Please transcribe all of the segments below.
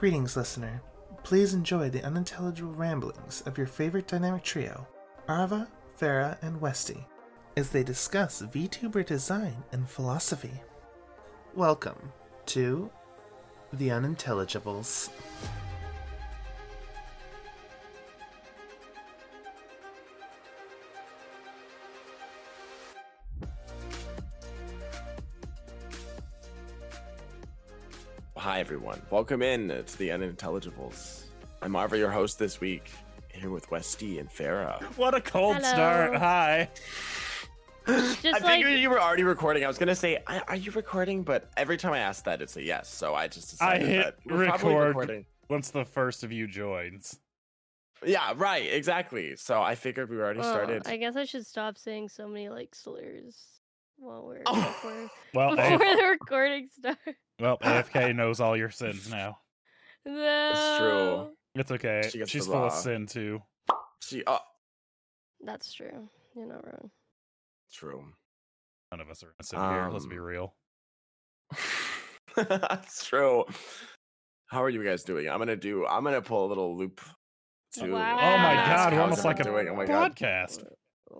Greetings, listener. Please enjoy the unintelligible ramblings of your favorite dynamic trio, Arva, Farah, and Westy, as they discuss VTuber design and philosophy. Welcome to The Unintelligibles. Hi, everyone. Welcome in to the Unintelligibles. I'm Arva, your host this week, here with Westy and Farah. What a cold Hello. start. Hi. Just I like figured you were already recording. I was gonna say, "I- "Are you recording?" But every time I ask that, it's a yes. So I just I decided hit that we're probably record. recording. Once the first of you joins. Yeah, right. Exactly. So I figured we were already oh, started. I guess I should stop saying so many like slurs while we're Oh. before, Well, before A- the recording starts. well, AFK knows all your sins now. No, true. It's okay. She gets She's the full of sin too. She oh, That's true. You're not wrong. true. None of us are innocent here. Let's be Um, real. That's true. How are you guys doing? I'm gonna do. I'm gonna pull a little loop. To Oh my god, we're almost like a doing? Oh my god. podcast.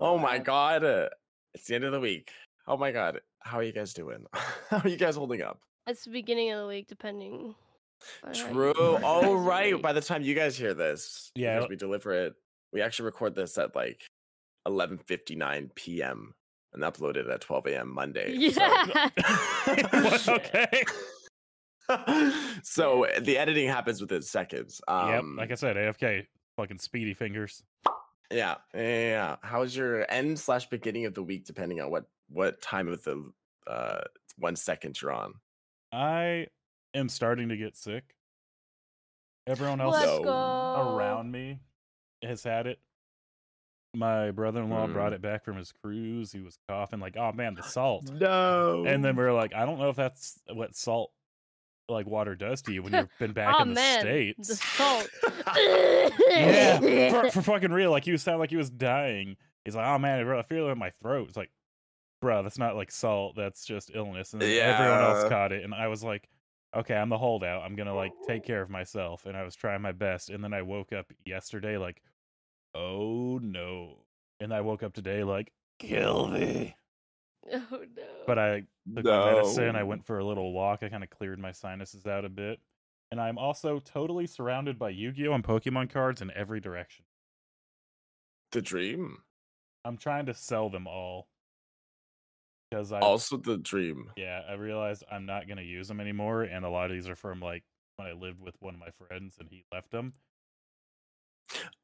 Oh my god. uh, It's the end of the week. Oh my god. How are you guys doing? How are you guys holding up? It's the beginning of the week, depending. on how you True. guys Oh are right. week. By the time you guys hear this, Yeah, we deliver it. We actually record this at like 11:59 p.m. and upload it at 12 a.m. Monday. so- Yeah. okay. so the editing happens within seconds. Um, yep. Like I said, AFK. Fucking speedy fingers. yeah, yeah, yeah, yeah. How's your end slash beginning of the week, depending on what what time of the uh one second you're on? I am starting to get sick. Everyone else Let's No. go. around me has had it. My brother-in-law brought Mm. it back from his cruise. He was coughing like, "Oh man, the salt." No. And then we are like, "I don't know if that's what salt like water does to you when you've been back oh in the man, states." the salt. yeah, for, for fucking real. Like he was sounded like he was dying. He's like, "Oh man, bro, I feel it in my throat." It's like, bro, that's not like salt. That's just illness. And then everyone else caught it, and I was like, "Okay, I'm the holdout. I'm gonna like take care of myself." And I was trying my best. And then I woke up yesterday like, "Oh no!" And I woke up today like, "Kill me." oh no. But I took my medicine. I went for a little walk. I kind of cleared my sinuses out a bit. And I'm also totally surrounded by Yu-Gi-Oh and Pokemon cards in every direction. the dream. I'm trying to sell them all because I Also the dream. yeah I realized I'm not gonna use them anymore, and a lot of these are from like when I lived with one of my friends and he left them,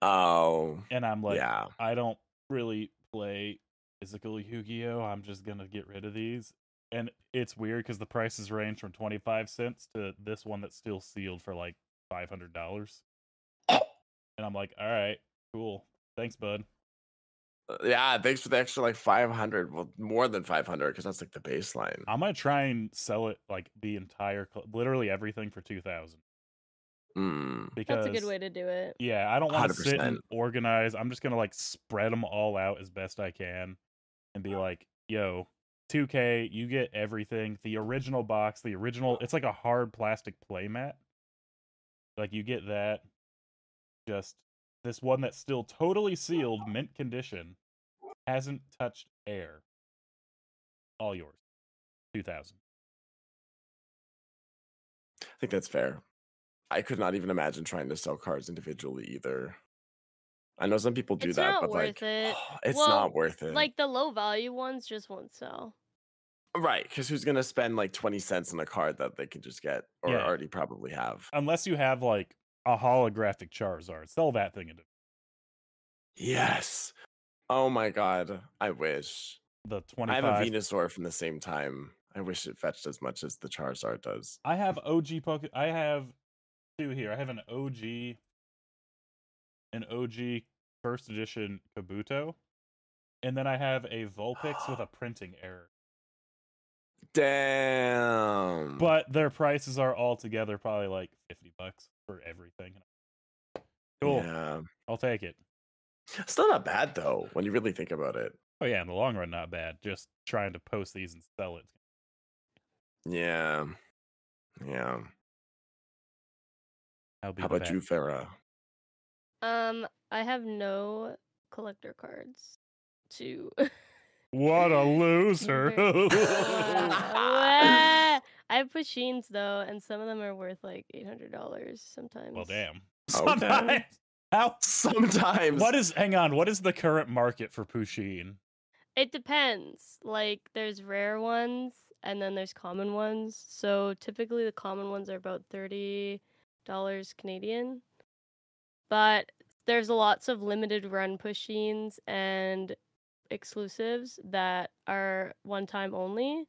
Oh, and I'm like yeah. I don't really play physical Yu-Gi-Oh. I'm just gonna get rid of these, and it's weird because the prices range from 25 cents to this one that's still sealed for like 500 dollars, and I'm like, all right, cool, thanks, bud. Uh, Yeah, thanks for the extra like 500. Well, more than 500 because that's like the baseline. I'm gonna try and sell it like the entire, literally everything for two thousand. Mm. Because That's a good way to do it. Yeah, I don't want to sit and organize. I'm just gonna like spread them all out as best I can, and be like, "Yo, 2K, you get everything. The original box, the original. It's like a hard plastic playmat. Like you get that. Just this one that's still totally sealed, mint condition, hasn't touched air. All yours. Two thousand. I think that's fair. I could not even imagine trying to sell cards individually either. I know some people do It's that, but like, worth it. it's Well, not worth it. Like the low value ones just won't sell. right? Because who's gonna spend like 20 cents on a card that they can just get or Yeah. already probably have? Unless you have like a holographic Charizard, sell that thing into Yes. Oh my god, I wish. the 25. I have a Venusaur from the same time. I wish it fetched as much as the Charizard does. I have OG Poke. I have two here. I have an OG, an OG first edition Kabuto, and then I have a Vulpix with a printing error. Damn. But their prices are all together probably like fifty bucks for everything. Cool. Yeah. I'll take it. Still not bad though, when you really think about it. Oh yeah, in the long run, not bad. Just trying to post these and sell it. Yeah. Yeah. How about back. you, Farah? Um, I have no collector cards to. What a loser! Uh, wah. I have Pusheens though, and some of them are worth like eight hundred dollars sometimes. well, damn. Okay. Sometimes. How? Sometimes. What is? Hang on. What is the current market for Pusheen? It depends. Like, there's rare ones, and then there's common ones. So typically, the common ones are about thirty dollars Canadian. But there's lots of limited run Pusheens and exclusives that are one time only.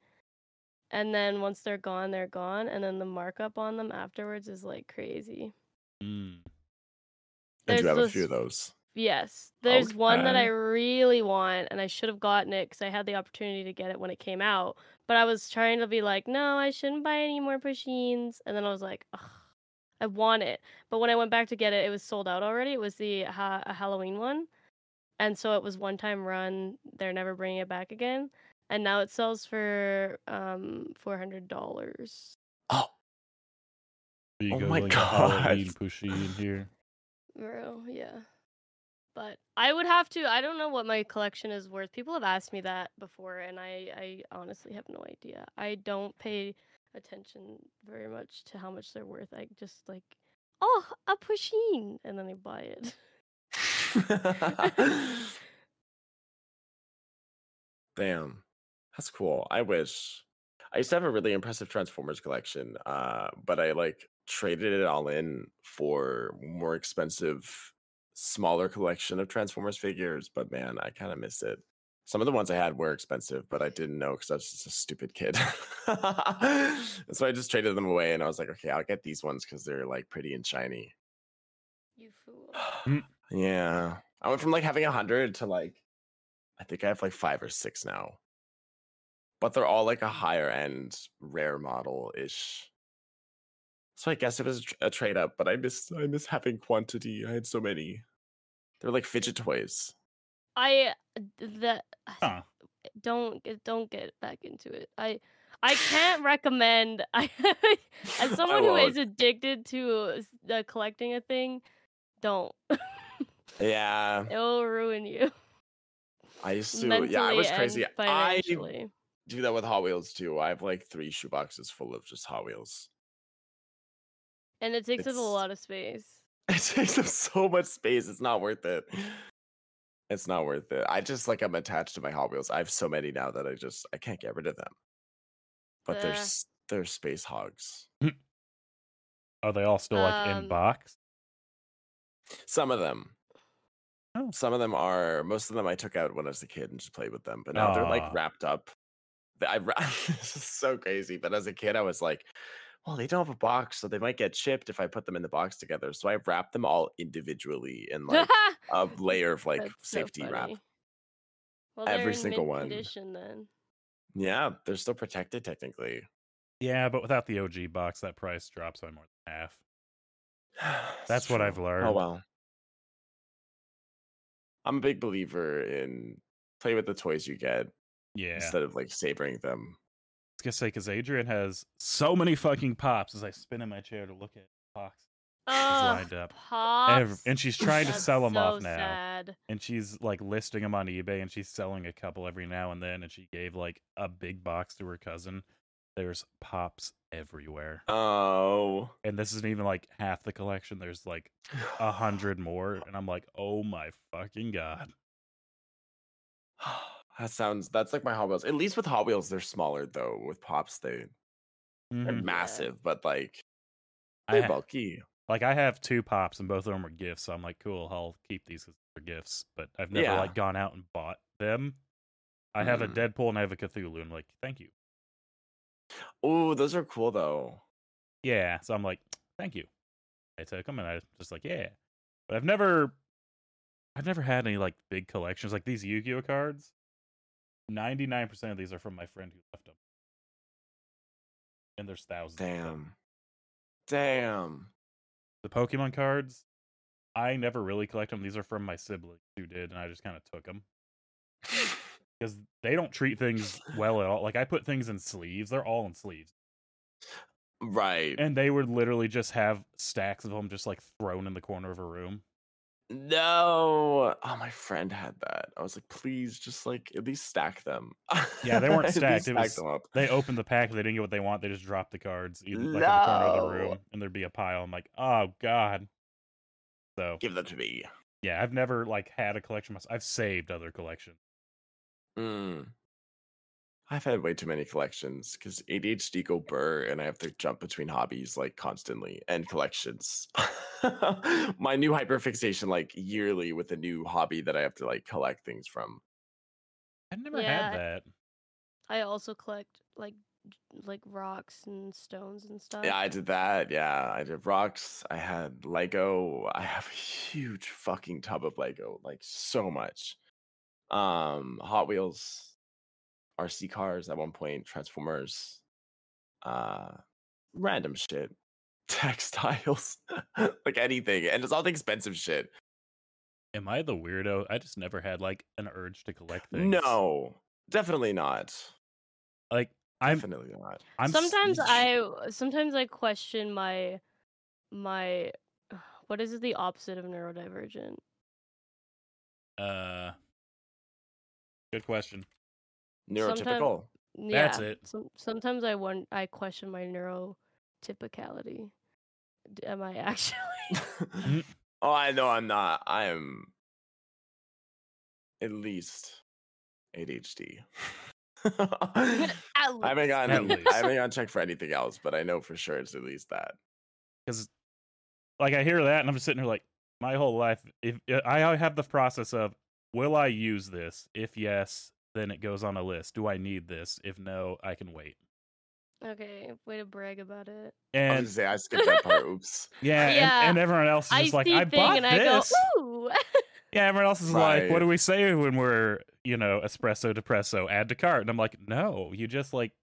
And then once they're gone, they're gone. And then the markup on them afterwards is like crazy. Mm. I do there's have a few of those. Yes, there's one that I really want, and I should have gotten it because I had the opportunity to get it when it came out. But I was trying to be like, no, I shouldn't buy any more Pusheens. And then I was like, Ugh, I want it. But when I went back to get it, it was sold out already. It was the ha- a Halloween one, and so it was one time run. They're never bringing it back again. And now it sells for um four hundred dollars. Oh, There you Oh go, my like a God. Halloween Pusheen here. Bro, yeah. But I would have to. I don't know what my collection is worth. People have asked me that before, and I, I honestly have no idea. I don't pay attention very much to how much they're worth. I just like, oh, a Pusheen, and then I buy it. Damn. That's cool. I wish. I used to have a really impressive Transformers collection, uh, but I like traded it all in for more expensive, smaller collection of Transformers figures. But man, I kind of miss it. Some of the ones I had were expensive, but I didn't know because I was just a stupid kid. so I just traded them away, and I was like, okay, I'll get these ones because they're like pretty and shiny. You fool. yeah, I went from like having a hundred to like, I think I have like five or six now. But they're all like a higher end, rare model ish. So I guess it was a trade up, but I miss I miss having quantity. I had so many. They're like fidget toys. I that Huh. don't get don't get back into it. I I can't recommend. I as someone who won't. addicted to uh, collecting a thing, don't. Yeah, it will ruin you. I used to. mentally yeah, I was crazy. I. do that with Hot Wheels too. I have like three shoeboxes full of just Hot Wheels. And it takes up a lot of space. It takes up so much space. It's not worth it. It's not worth it. I just like I'm attached to my Hot Wheels. I have so many now that I just I can't get rid of them. But they're Uh. they're space hogs. Are they all still like in Um, box? Some of them. Oh. Some of them are. Most of them I took out when I was a kid and just played with them. But now they're like wrapped up. Th- I wra- this is so crazy. But as a kid, I was like, well, they don't have a box, so they might get chipped if I put them in the box together. So I wrapped them all individually in like a layer of like That's so safety wrap. Well, every in single one. Then. Yeah, they're still protected technically. Yeah, but without the OG box, that price drops by more than half. That's what I've oh, learned. Oh well. I'm a big believer in play with the toys you get Yeah. instead of like savoring them. I was gonna say because Adrian has so many fucking pops as I spin in my chair to look at the box Oh, lined up. pops. Ev- and she's trying to sell them so off now. Sad. And she's like listing them on eBay, and she's selling a couple every now and then. And she gave like a big box to her cousin. There's pops everywhere, Oh. and this isn't even like half the collection. There's like a hundred more, and I'm like, oh my fucking god. that sounds that's like my Hot Wheels. At least with Hot Wheels, they're smaller though. With Pops, they they're Mhm. massive, but like they're ha- bulky. Like I have two pops, and both of them are gifts. So I'm like, cool, I'll keep these 'cause they're gifts. But I've never Yeah. like gone out and bought them. I have a Mm. Deadpool and I have a Cthulhu. and I'm like, thank you. Oh, those are cool though. Yeah. So I'm like, thank you. I took them and I was just like, yeah. But I've never, I've never had any like big collections like these Yu-Gi-Oh cards. Ninety nine percent of these are from my friend who left them, and there's thousands. Damn. Damn. The Pokemon cards, I never really collect them. These are from my siblings who did, and I just kind of took them because they don't treat things well at all. Like I put things in sleeves; they're all in sleeves. Right. and they would literally just have stacks of them just like thrown in the corner of a room. No. Oh, my friend had that. I was like, please just like at least stack them. Yeah, they weren't stacked, stack was- them up. They opened the pack, they didn't get what they want, they just dropped the cards either, like in the corner of the room, and there'd be a pile. I'm like, oh god. So Give them to me. yeah, I've never like had a collection myself. I've saved other collections. Mm. I've had way too many collections because ADHD go burr and I have to jump between hobbies like constantly and collections. My new hyperfixation like yearly with a new hobby that I have to like collect things from. I've never Yeah. had that. I also collect like like rocks and stones and stuff. Yeah, I did that. Yeah, I did rocks. I had Lego. I have a huge fucking tub of Lego, like so much. Um, Hot Wheels, RC cars at one point, Transformers, uh, random shit, textiles, like anything, and it's all the expensive shit. Am I the weirdo? I just never had like an urge to collect things. No, definitely not. Like I'm Definitely not. I'm s- sometimes I sometimes I question my my what is it the opposite of neurodivergent? uh good question. Sometime- Neurotypical. Yeah, That's it. Some, sometimes I want I question my neurotypicality. Am I actually? Mm. oh, I know I'm not. I am at least ADHD. I haven't gotten At least. I haven't gotten checked for anything else, but I know for sure it's at least that. because like I hear that and I'm just sitting here like my whole life if I have the process of will I use this if yes then it goes on a list do I need this if no I can wait Okay, way to brag about it. I was and gonna say I skipped that part. Oops. yeah, Yeah. And, and everyone else is I just like I bought and this I go, ooh. yeah everyone else is like what do we say when we're you know espresso depresso add to cart and I'm like no you just like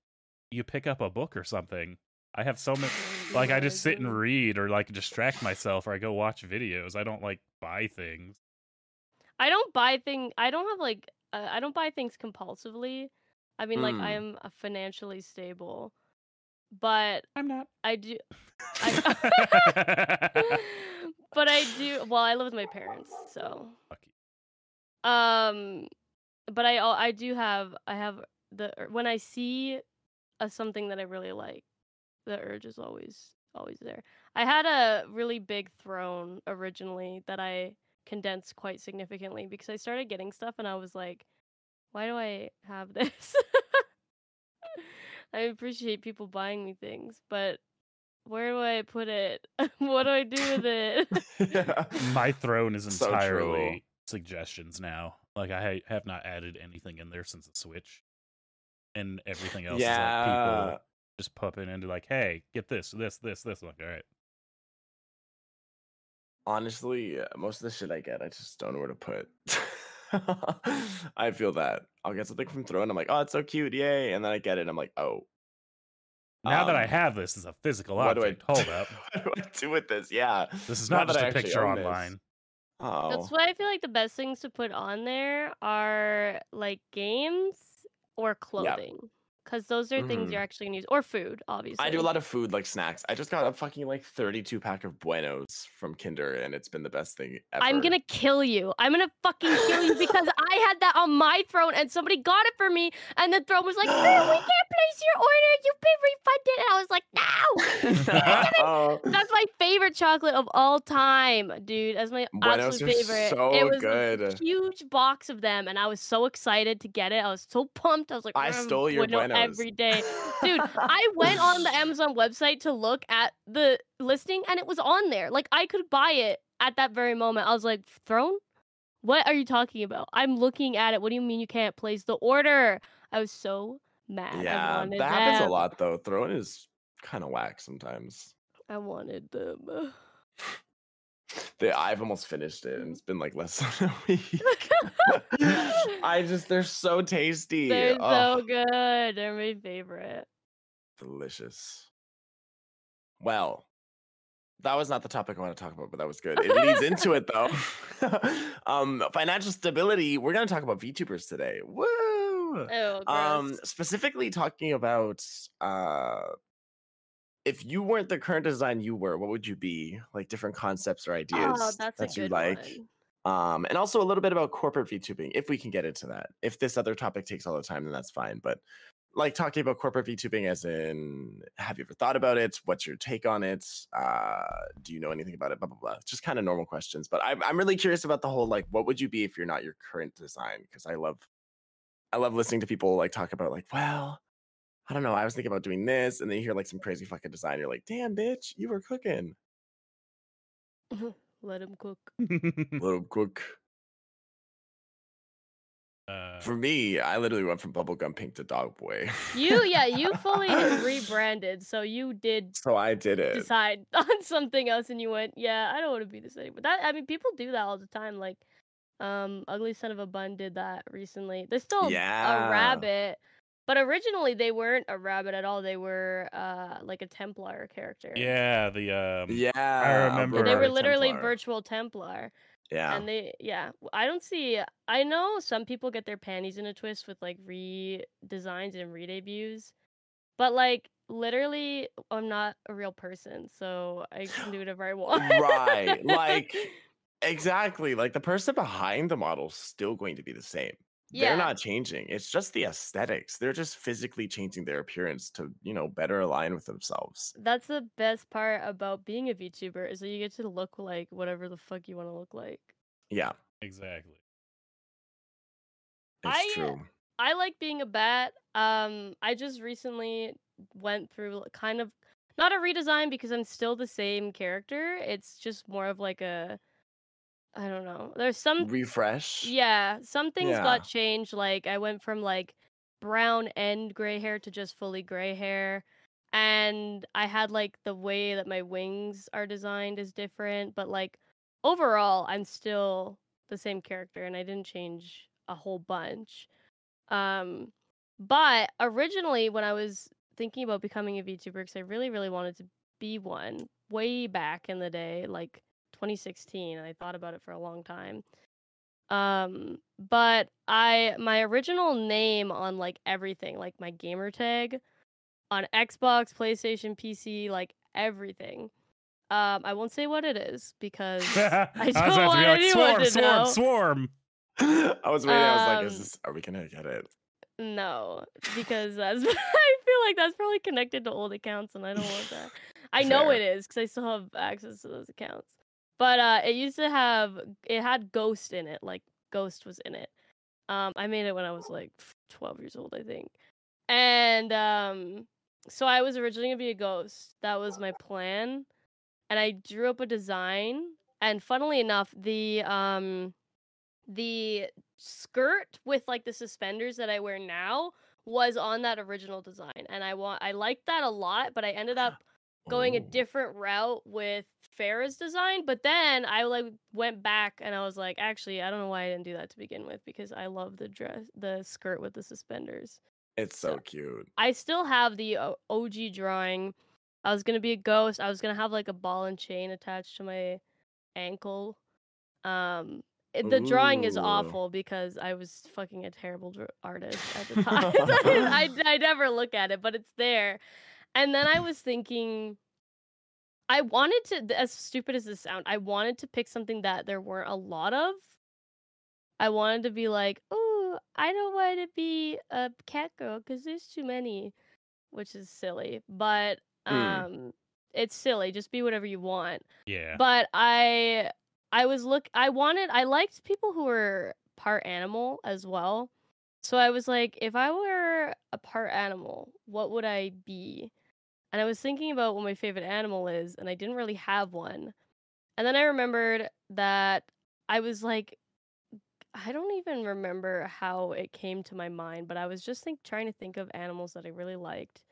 you pick up a book or something I have so many like I just sit and read or like distract myself or I go watch videos I don't like buy things I don't buy thing. I don't have like I don't buy things compulsively. I mean, like I Mm. am uh, financially stable, but I'm not I do. I, but I do. Well, I live with my parents, so. Fuck. Um, but I al- I do have I have the when I see a something that I really like, the urge is always always there. I had a really big throne originally that I condensed quite significantly because I started getting stuff and I was like, why do I have this? I appreciate people buying me things, but where do I put it? what do I do with it? my throne is So true. entirely suggestions now. Like I have not added anything in there since the Switch, and everything else is like people just popping into like, "Hey, get this, this, this, this." I'm like, all right, Honestly, uh, most of the shit I get, I just don't know where to put. I feel that. I'll get something from Throne. I'm like, oh, it's so cute, yay! And then I get it. and I'm like, oh. now that I um, have this as a physical what do I object, hold up, what do I do with this? Yeah. this is now not that just I a actually picture own this. online. Oh. That's why I feel like the best things to put on there are like games or clothing. Because those are things you're mm-hmm. actually gonna use. Or food, obviously. I do a lot of food like snacks. I just got a fucking like 32 pack of Buenos from Kinder, and it's been the best thing ever. I'm gonna kill you. I'm gonna fucking kill you because I had that on my throne and somebody got it for me, and the throne was like, we can't place your order. You've been refunded." And I was like, "No." That's my favorite chocolate of all time, dude. That's my Buenos absolute favorite. so it was a huge box of them, and I was so excited to get it. I was so pumped. I was like, I "I'm gonna stole your Bueno Buenos every day, dude. I went on the Amazon website to look at the listing, and it was on there. Like I could buy it at that very moment. I was like, "Throne." What are you talking about? I'm looking at it. What do you mean you can't place the order? I was so mad. Yeah, that happens a lot though. Throne is kind of whack sometimes. I wanted them. They, I've almost finished it, and it's been like less than a week. I just they're so tasty. They're Oh, so good. They're my favorite. delicious. Well, that was not the topic I want to talk about, but that was good. It leads into it though. um, financial stability. We're gonna talk about VTubers today. Woo! Oh, gross. Um, specifically talking about uh if you weren't the current design you were, what would you be? Like different concepts or ideas Oh, that's that you like. one. Um, and also a little bit about corporate VTubing, if we can get into that. If this other topic takes all the time, then that's fine. But like talking about corporate VTubing, as in, have you ever thought about it? What's your take on it? Uh, do you know anything about it? Blah blah blah. Just kind of normal questions. But I'm I'm really curious about the whole like, what would you be if you're not your current design? Because I love, I love listening to people like talk about like, well, I don't know. I was thinking about doing this, and then you hear like some crazy fucking design. You're like, damn, bitch, you were cooking. Let him cook. Little cook. uh, For me, I literally went from bubblegum pink to dog boy. You, yeah, you fully rebranded, so you did so I did it. decide on something else, and you went, yeah, I don't want to be this anymore. That I mean, people do that all the time. Like, um, Ugly Son of a Bun did that recently. They're still Yeah. a rabbit, but originally they weren't a rabbit at all. They were uh like a Templar character. yeah, the um, Yeah, I remember- And they were literally Templar. virtual Templar. Yeah, And they, yeah, I don't see. I know some people get their panties in a twist with like redesigns and re-debuts, but like literally, I'm not a real person, so I can do whatever I want. right. Like exactly. Like the person behind the model's still going to be the same. Yeah. They're not changing. It's just the aesthetics. They're just physically changing their appearance to, you know, better align with themselves. That's the best part about being a VTuber is that you get to look like whatever the fuck you want to look like. Yeah, exactly. it's I, true. I like being a bat. Um, I just recently went through kind of not a redesign because I'm still the same character. It's just more of like a I don't know. There's some Refresh. yeah, some things Yeah. got changed. Like I went from like brown and gray hair to just fully gray hair. And I had like the way that my wings are designed is different, but like overall I'm still the same character and I didn't change a whole bunch. Um but originally when I was thinking about becoming a VTuber because I really really wanted to be one way back in the day like 2016 and I thought about it for a long time. Um but I my original name on like everything like my gamer tag on Xbox, PlayStation, PC, like everything. Um I won't say what it is because I I was don't about to want be like, anyone swarm, to swarm, know. swarm. I was waiting. I was like, Um, is this, are we gonna get it? No, because that's I feel like that's probably connected to old accounts, and I don't want that. I know Fair. it is because I still have access to those accounts. But uh, it used to have it had Ghost in it, like Ghost was in it. Um, I made it when I was like 12 years old, I think, and um, so I was originally gonna be a ghost. That was my plan, and I drew up a design. And funnily enough, the um, the skirt with like the suspenders that I wear now was on that original design and I want I liked that a lot but I ended up going a different route with Farah's design but then I like went back and I was like actually I don't know why I didn't do that to begin with because I love the dress the skirt with the suspenders. It's so so- cute. I still have the OG drawing. I was going to be a ghost. I was going to have like a ball and chain attached to my ankle. Um it- the drawing is awful because I was fucking a terrible artist at the time. I, I never look at it, but it's there. And then I was thinking, I wanted to, as stupid as this sound, I wanted to pick something that there weren't a lot of. I wanted to be like, oh, I don't want to be a cat girl because there's too many, which is silly. But Mm. um, it's silly. Just be whatever you want Yeah. but i i was look i wanted i liked people who were part animal as well so i was like if i were a part animal what would i be and i was thinking about what my favorite animal is and i didn't really have one and then i remembered that i was like i don't even remember how it came to my mind but i was just think trying to think of animals that i really liked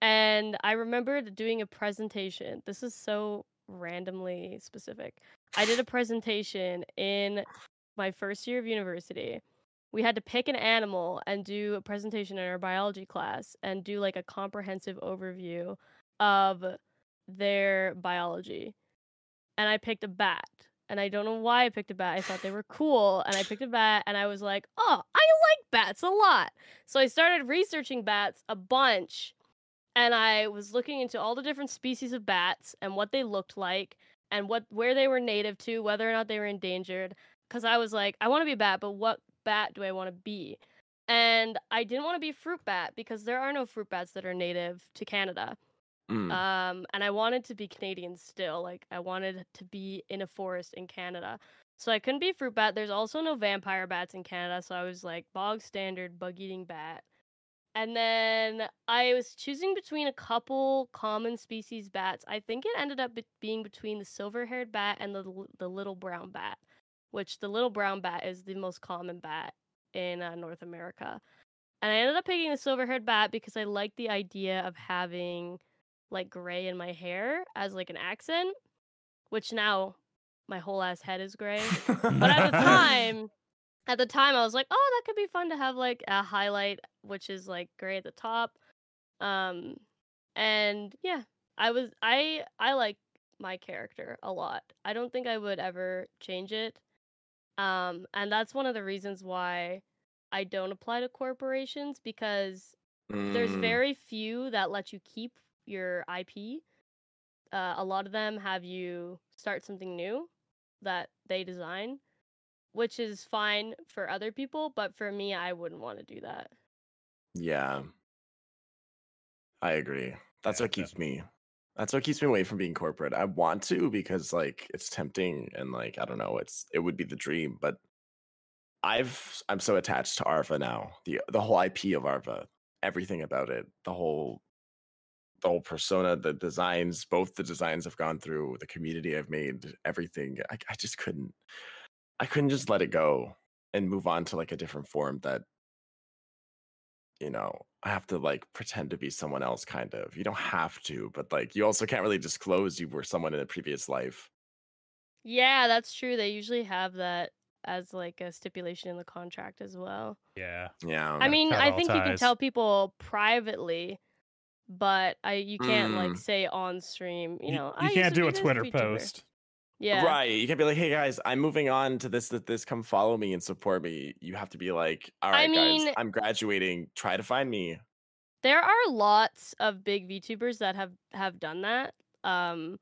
and i remembered doing a presentation this is so randomly specific. I did a presentation in my first year of university. We had to pick an animal and do a presentation in our biology class and do like a comprehensive overview of their biology. And I picked a bat. And I don't know why I picked a bat. I thought they were cool. And I picked a bat and I was like, oh, I like bats a lot. So I started researching bats a bunch. and I was looking into all the different species of bats and what they looked like and what where they were native to, whether or not they were endangered. Because I was like, I want to be a bat, but what bat do I want to be? And I didn't want to be fruit bat because there are no fruit bats that are native to Canada. Mm. Um, and I wanted to be Canadian still. Like I wanted to be in a forest in Canada. So I couldn't be fruit bat. There's also no vampire bats in Canada, so I was like bog standard bug eating bat. And then I was choosing between a couple common species bats. I think it ended up be- being between the silver-haired bat and the the little brown bat, which the little brown bat is the most common bat in uh, North America. And I ended up picking the silver-haired bat because I liked the idea of having like gray in my hair as like an accent, which now my whole ass head is gray. But at the time, at the time I was like, oh, that could be fun to have like a highlight which is like gray at the top. Um and yeah, I was I I like my character a lot. I don't think I would ever change it. Um and that's one of the reasons why I don't apply to corporations because there's Mm. very few that let you keep your IP. Uh, a lot of them have you start something new that they design, which is fine for other people, but for me, I wouldn't want to do that. Yeah. I agree. That's what keeps me. That's what keeps me away from being corporate. I want to because like it's tempting and like I don't know, it's it would be the dream, but I've I'm so attached to Arva now. The the whole IP of Arva, everything about it, the whole the whole persona, the designs, both the designs I've gone through, the community I've made, everything. I, I just couldn't I couldn't just let it go and move on to like a different form that you know, I have to like pretend to be someone else kind of. You don't have to, but like you also can't really disclose you were someone in a previous life. Yeah, that's true. They usually have that as like a stipulation in the contract as well. Yeah. Yeah. I mean, I all think you can tell people privately, but I you can't like Mm. say on stream. You, You, know, you "I can't do a Twitter VTuber." post. Yeah, Right. You can't be like, hey guys, I'm moving on to this, this, this. Come follow me and support me. You have to be like, all right, I mean- guys, I'm graduating. Try to find me. there are lots of big VTubers that have have done that. Um,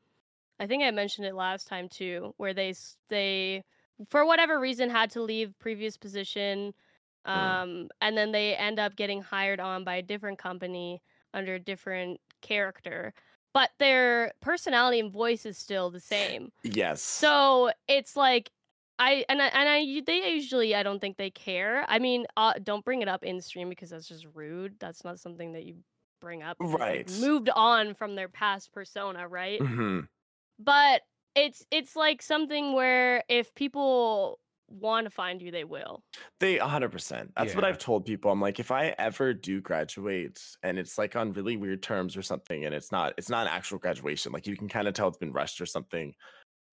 I think I mentioned it last time too, where they they for whatever reason had to leave previous position, um, and then they end up getting hired on by a different company under a different character, but their personality and voice is still the same. Yes. So it's like I and I, and I they usually I don't think they care. I mean, uh, don't bring it up in stream because that's just rude. That's not something that you bring up. Right. Moved on from their past persona, right? hmm But it's it's like something where if people want to find you, they will. They 100%. That's what I've told people. I'm like, if I ever do graduate and it's like on really weird terms or something, and it's not, it's not an actual graduation, like you can kind of tell it's been rushed or something.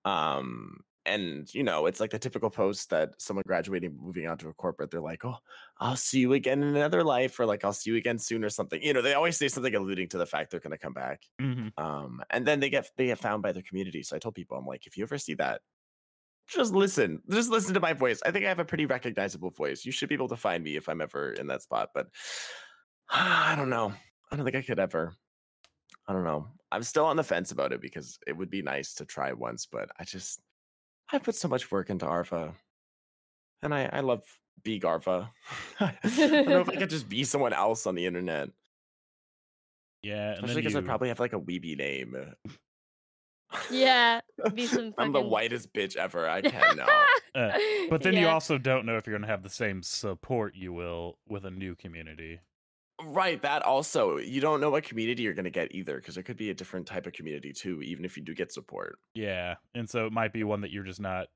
Um, and you know, it's like the typical post that someone graduating, moving on to a corporate, they're like, oh, I'll see you again in another life, or like, I'll see you again soon, or something. You know, they always say something alluding to the fact they're going to come back. hmm Um, and then they get they get found by their community. So I told people, I'm like, if you ever see that, just listen. Just listen to my voice. I think I have a pretty recognizable voice. You should be able to find me if I'm ever in that spot. But I don't know. I don't think I could ever. I don't know. I'm still on the fence about it because it would be nice to try once, but I just I put so much work into Arva. And I, I love being Arva. I don't know if I could just be someone else on the internet. Yeah. Especially because I you- probably have like a weeby name. Yeah, be some I'm the whitest bitch ever. I cannot. Uh, But then you also don't know if you're going to have the same support you will with a new community. right. That also, you don't know what community you're going to get either, because it could be a different type of community too, even if you do get support. Yeah. And so it might be one that you're just not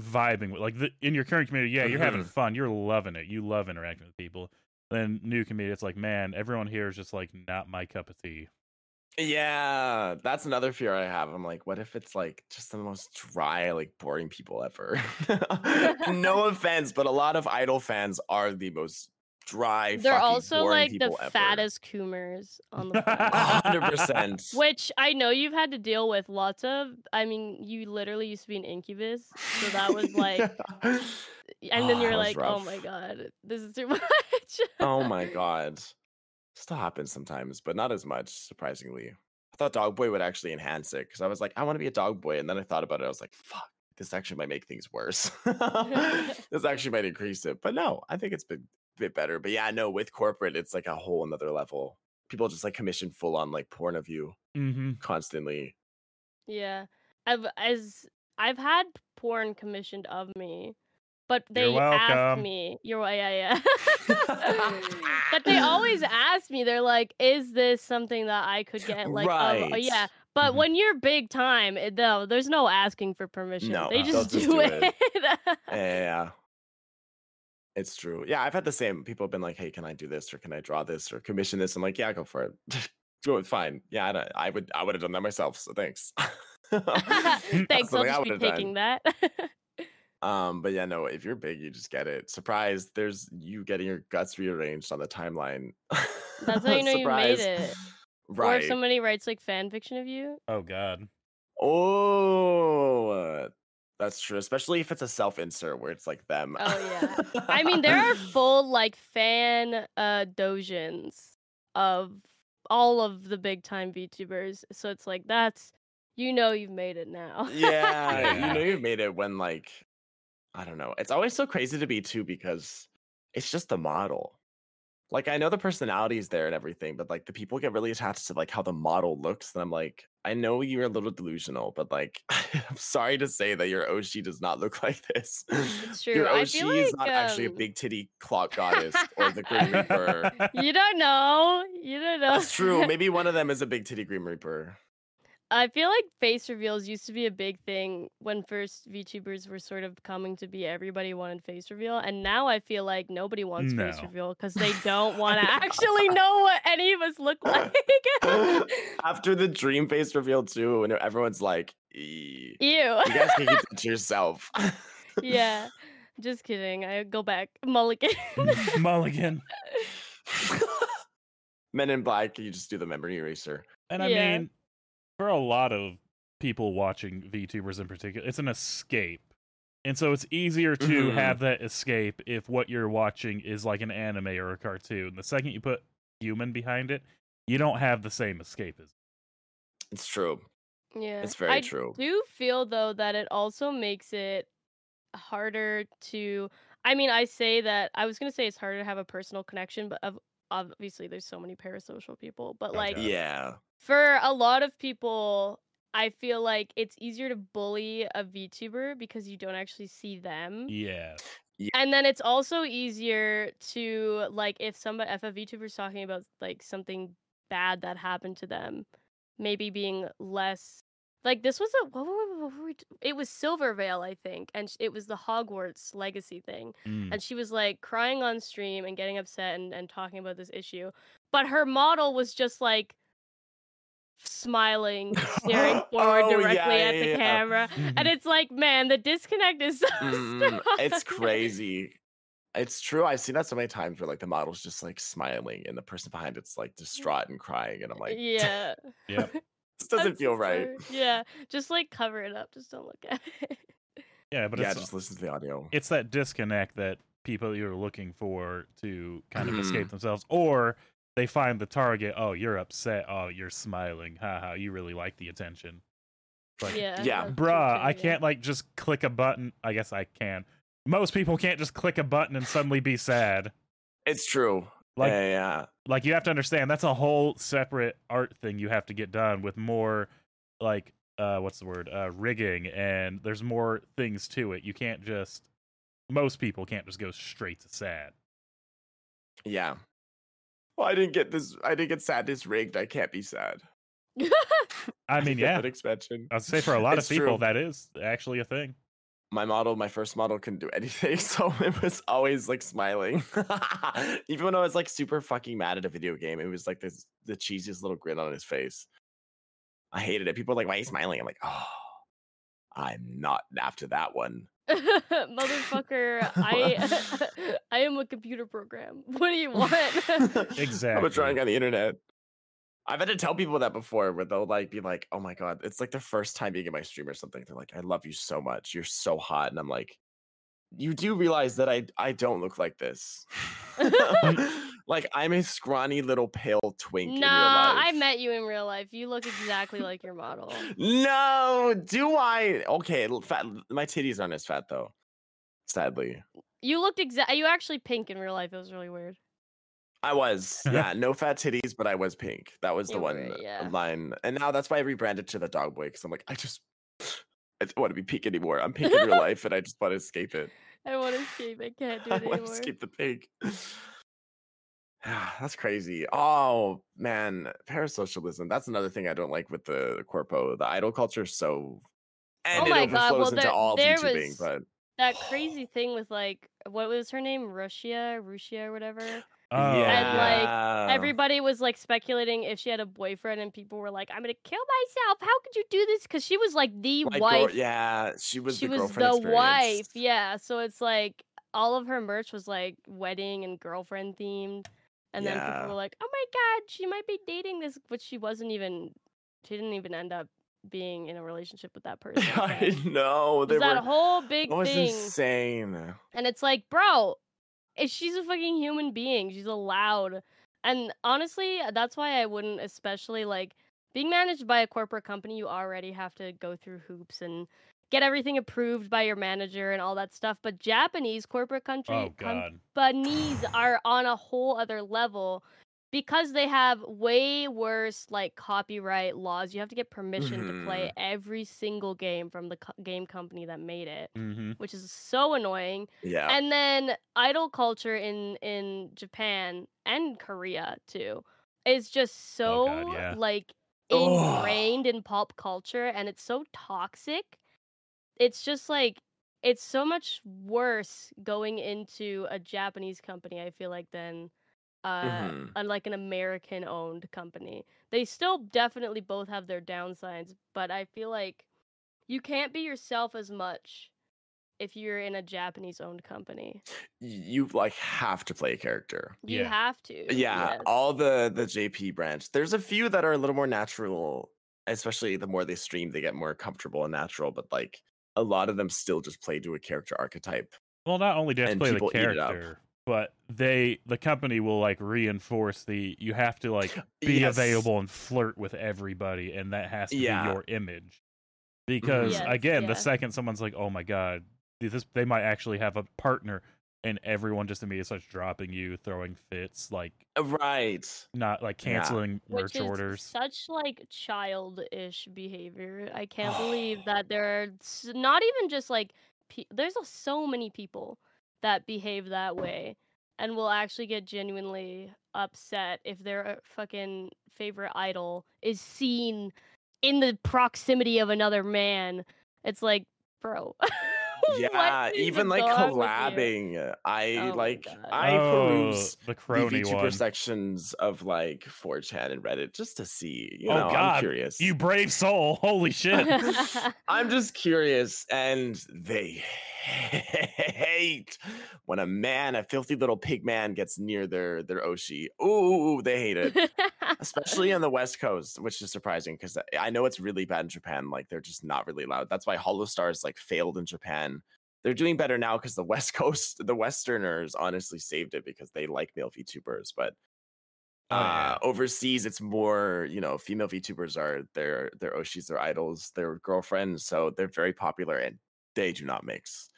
vibing with. Like the, in your current community, yeah, you're having Mhm. fun. You're loving it. You love interacting with people. Then new community, it's like, man, everyone here is just like not my cup of tea. Yeah, that's another fear I have. I'm like, what if it's like just the most dry, like boring people ever? no offense, but a lot of idol fans are the most dry. They're also like the ever. fattest coomers on the planet. hundred percent. Which I know you've had to deal with lots of. I mean, you literally used to be an incubus, so that was like, and Oh, then ah, you're that was like, oh my god, this is too much. oh my god Still happens sometimes, but not as much, surprisingly. I thought Dog Boy would actually enhance it because I was like, I want to be a dog boy. And then I thought about it. I was like, fuck, this actually might make things worse. this actually might increase it. But no, I think it's been a bit better. But yeah, no, with corporate, it's like a whole another level. People just like commission full on like porn of you Mm-hmm. constantly. Yeah. I've as I've had porn commissioned of me, but they You're ask me. You're wel- yeah, yeah. but they always ask me. They're like, "Is this something that I could get?" Like, of- Right. yeah. But Mhm. when you're big time, though, there's no asking for permission. No, they they'll just, just do, do it. Yeah. It's true. Yeah, I've had the same. People have been like, "Hey, can I do this or can I draw this or commission this?" I'm like, "Yeah, go for it. do it. Fine. Yeah, I, don't- I would. I would have done that myself. So thanks." Thanks. I'll just be would've done. taking that. Um, but yeah, no. If you're big, you just get it. Surprise! There's you getting your guts rearranged on the timeline. That's how you know you made Surprise. it. Or if somebody writes like fan fiction of you. Oh God. Oh, uh, that's true. Especially if it's a self insert where it's like them. Oh, yeah. I mean, there are full like fan uh dojins of all of the big time VTubers. So it's like that's you know you've made it now. yeah, you know you've made it when like I don't know. It's always so crazy to be too because it's just the model. Like I know the personality is there and everything, but like the people get really attached to like how the model looks. And I'm like, I know you're a little delusional, but like I'm sorry to say that your Oshi does not look like this. It's true. Your Oshi feel is like, not actually a um, big titty clock goddess or the Grim Reaper. you don't know. You don't know. That's true. Maybe one of them is a big titty Grim Reaper. I feel like face reveals used to be a big thing when first VTubers were sort of coming to be everybody wanted face reveal, and now I feel like nobody wants face reveal because they don't want to actually know what any of us look like. After the dream face reveal too, and everyone's like, "Eee, Ew. you guys can keep it to yourself. yeah. Just kidding. I go back. Mulligan. Mulligan. Men in Black, you just do the memory eraser. And I Yeah. mean, for a lot of people watching VTubers in particular, it's an escape. And so it's easier to Mhm. have that escape if what you're watching is like an anime or a cartoon. The second you put human behind it, you don't have the same escape as It's true. yeah. It's very I true. I do feel though that it also makes it harder to I mean, I say that I was gonna say it's harder to have a personal connection, but of obviously there's so many parasocial people. But like Yeah. For a lot of people, I feel like it's easier to bully a VTuber because you don't actually see them. Yeah. yeah. And then it's also easier to like if somebody if a VTuber's talking about like something bad that happened to them, maybe being less like this was a what were, what were we, it was Silvervale I think, and it was the Hogwarts legacy thing, Mm. and she was like crying on stream and getting upset and, and talking about this issue, but her model was just like smiling, staring forward Oh, directly yeah, at yeah, the yeah. camera, and mm-hmm. it's like man, the disconnect is so Mm, it's crazy. It's true. I've seen that so many times where like the model's just like smiling and the person behind it's like distraught and crying. And I'm like, yeah. yeah. this doesn't That's feel just right. so- Yeah, just like cover it up. Just don't look at it. Yeah, but yeah, it's uh, just listen to the audio. it's that disconnect that people you're looking for to kind of escape mm-hmm. themselves or they find the target oh you're upset oh you're smiling haha you really like the attention like yeah. Yeah. that's true bruh i can't like just click a button i guess i can most people can't just click a button and suddenly be sad It's true. like yeah, yeah. like you have to understand that's a whole separate art thing you have to get done with more like uh what's the word uh rigging and there's more things to it you can't just most people can't just go straight to sad Yeah. Well, I didn't get this. I didn't get sadness rigged. I can't be sad. i mean yeah expansion. i'd say for a lot It's of people true. that is actually a thing my model, my first model couldn't do anything, so it was always like smiling. Even when I was like super fucking mad at a video game, it was like this the cheesiest little grin on his face. I hated it. People were like, "Why are you smiling?" I'm like, "Oh, I'm not after that one." Motherfucker, I I am a computer program. What do you want? Exactly. I'm a drawing on the internet. I've had to tell people that before, where they'll like be like, "Oh my god," it's like the first time being in my stream or something. They're like, "I love you so much. You're so hot," and I'm like, "You do realize that I I don't look like this." Like I'm a scrawny little pale twink in real life. I met you in real life. You look exactly like your model. No, do I? Okay, fat. My titties aren't as fat though. Sadly, You looked exact. You actually pink in real life. It was really weird. I was. Yeah, no fat titties, but I was pink. That was the You one uh, yeah. line. And now that's why I rebranded to the dog boy because I'm like, I just, I don't want to be pink anymore. I'm pink in real life, and I just want to escape it. I want to escape. I can't do it I it want to anymore. escape the pig. Ah, that's crazy. Oh man, parasocialism. That's another thing I don't like with the, the corpo. The idol culture is so oh and Oh it my God, overflows well, into there- all there VTubing, was- but That crazy thing with like, what was her name? Rushia, Rushia, or whatever. Oh, And, like. Everybody was like speculating if she had a boyfriend, and people were like, "I'm gonna kill myself. How could you do this?" Because she was like the Like, girl- wife. yeah, she was she the was girlfriend the wife. Yeah. So it's like all of her merch was like wedding and girlfriend themed, and then people were like, "Oh my god, she might be dating this," but she wasn't even. She didn't even end up being in a relationship with that person. I know. it There was that whole big that was thing. insane. And it's like, bro, if she's a fucking human being. She's allowed. And honestly, that's why I wouldn't especially like being managed by a corporate company, you already have to go through hoops and get everything approved by your manager and all that stuff. But Japanese corporate country oh god. companies are on a whole other level because they have way worse like copyright laws. You have to get permission to play every single game from the co- game company that made it, Mm-hmm. which is so annoying Yeah. and then idol culture in in Japan and Korea too is just so Oh God, yeah. like ingrained in pop culture and it's so toxic. It's just like it's so much worse going into a Japanese company I feel like than uh Mhm. un- like an American owned company. They still definitely both have their downsides, but I feel like you can't be yourself as much if you're in a Japanese owned company. You like have to play a character. You Yeah. have to. Yeah, yes. all the the JP branch. There's a few that are a little more natural, especially the more they stream, they get more comfortable and natural. But like a lot of them still just play to a character archetype. Well, not only do you have to And play the people eat it up. character, but they the company will like reinforce the you have to like be Yes. available and flirt with everybody, and that has to Yeah. be your image. Mm-hmm. Because Yes, again, the second someone's like, "Oh my god, this they might actually have a partner," and everyone just immediately starts dropping you, throwing fits, like Uh, Right. not like Yeah. canceling Which merch is orders. such like childish behavior. I can't believe that there are not even just like pe- there's a, so many people that behave that way and will actually get genuinely upset if their uh, fucking favorite idol is seen in the proximity of another man. It's like, bro. what Yeah, even like wrong with you? collabing. I Oh like I oh, peruse the the crony VTuber one. sections of like 4chan and Reddit just to see. You Oh, know, I'm God, curious. You brave soul! Holy shit! I'm just curious, and they hate when a man, a filthy little pig man, gets near their their Oshi. Ooh, they hate it. Especially on the West Coast, which is surprising because I know it's really bad in Japan. Like they're just not really loud. That's why Holostars like failed in Japan. They're doing better now because the West Coast, the Westerners, honestly saved it because they like male VTubers. But Oh, yeah. uh, overseas, it's more you know female VTubers are their their Oshis, their idols, their girlfriends, so they're very popular and they do not mix.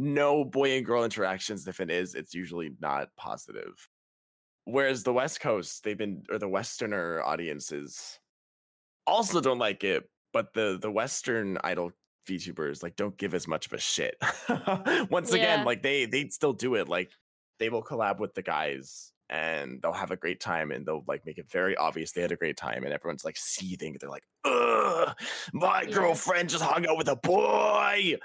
No boy and girl interactions. If it is, it's usually not positive. Whereas the West Coast, they've been or the Westerner audiences also don't like it, but the the Western idol VTubers like don't give as much of a shit. Once Yeah. again, like they they still do it. Like they will collab with the guys and they'll have a great time and they'll like make it very obvious they had a great time and everyone's like seething. They're like, ugh, my Yeah. girlfriend just hung out with a boy.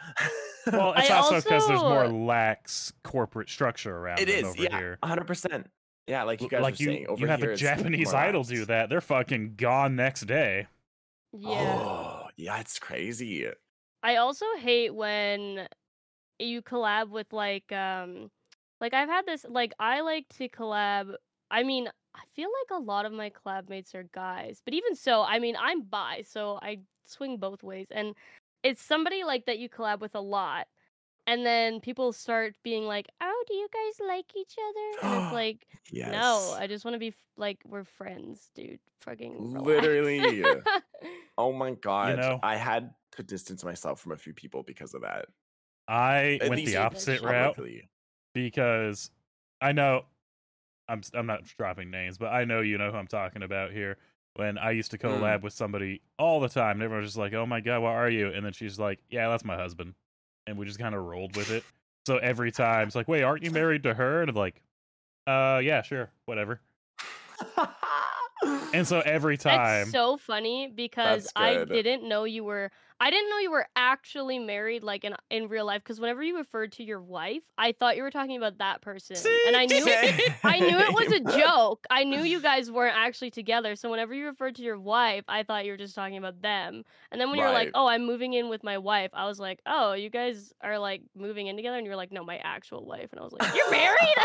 Well, it's I also because there's more lax corporate structure around it it is, over yeah, here. hundred percent. Yeah, like you L- guys like you, saying, over you have here a Japanese more idol do that, they're fucking gone next day. yeah. Oh, yeah, it's crazy. I also hate when you collab with like um like I've had this like I like to collab I mean I feel like a lot of my collab mates are guys, but even so, I mean I'm bi, so I swing both ways and it's somebody like that you collab with a lot and then people start being like, "Oh, do you guys like each other?" And it's like, yes. "No, I just want to be f- like we're friends, dude." Fucking relax." Literally. Oh my god. know- I had to distance myself from a few people because of that. I At went least the opposite route publicly. Because I know I'm s- I'm not dropping names, but I know you know who I'm talking about here. When I used to Mm. collab with somebody all the time, and everyone was just like, "Oh my god, what are you?" And then she's like, "Yeah, that's my husband," and we just kind of rolled with it. So every time it's like, "Wait, aren't you married to her?" And I'm like, "Uh, yeah, sure, whatever." And so every time, That's so funny because I didn't know you were I didn't know you were actually married like in in real life because whenever you referred to your wife, I thought you were talking about that person. and I knew it, I knew it was a joke. I knew you guys weren't actually together. So whenever you referred to your wife, I thought you were just talking about them. And then when you were like, "Oh, I'm moving in with my wife," I was like, "Oh, you guys are like moving in together?" And you were like, "No, my actual wife." And I was like, "You're married?"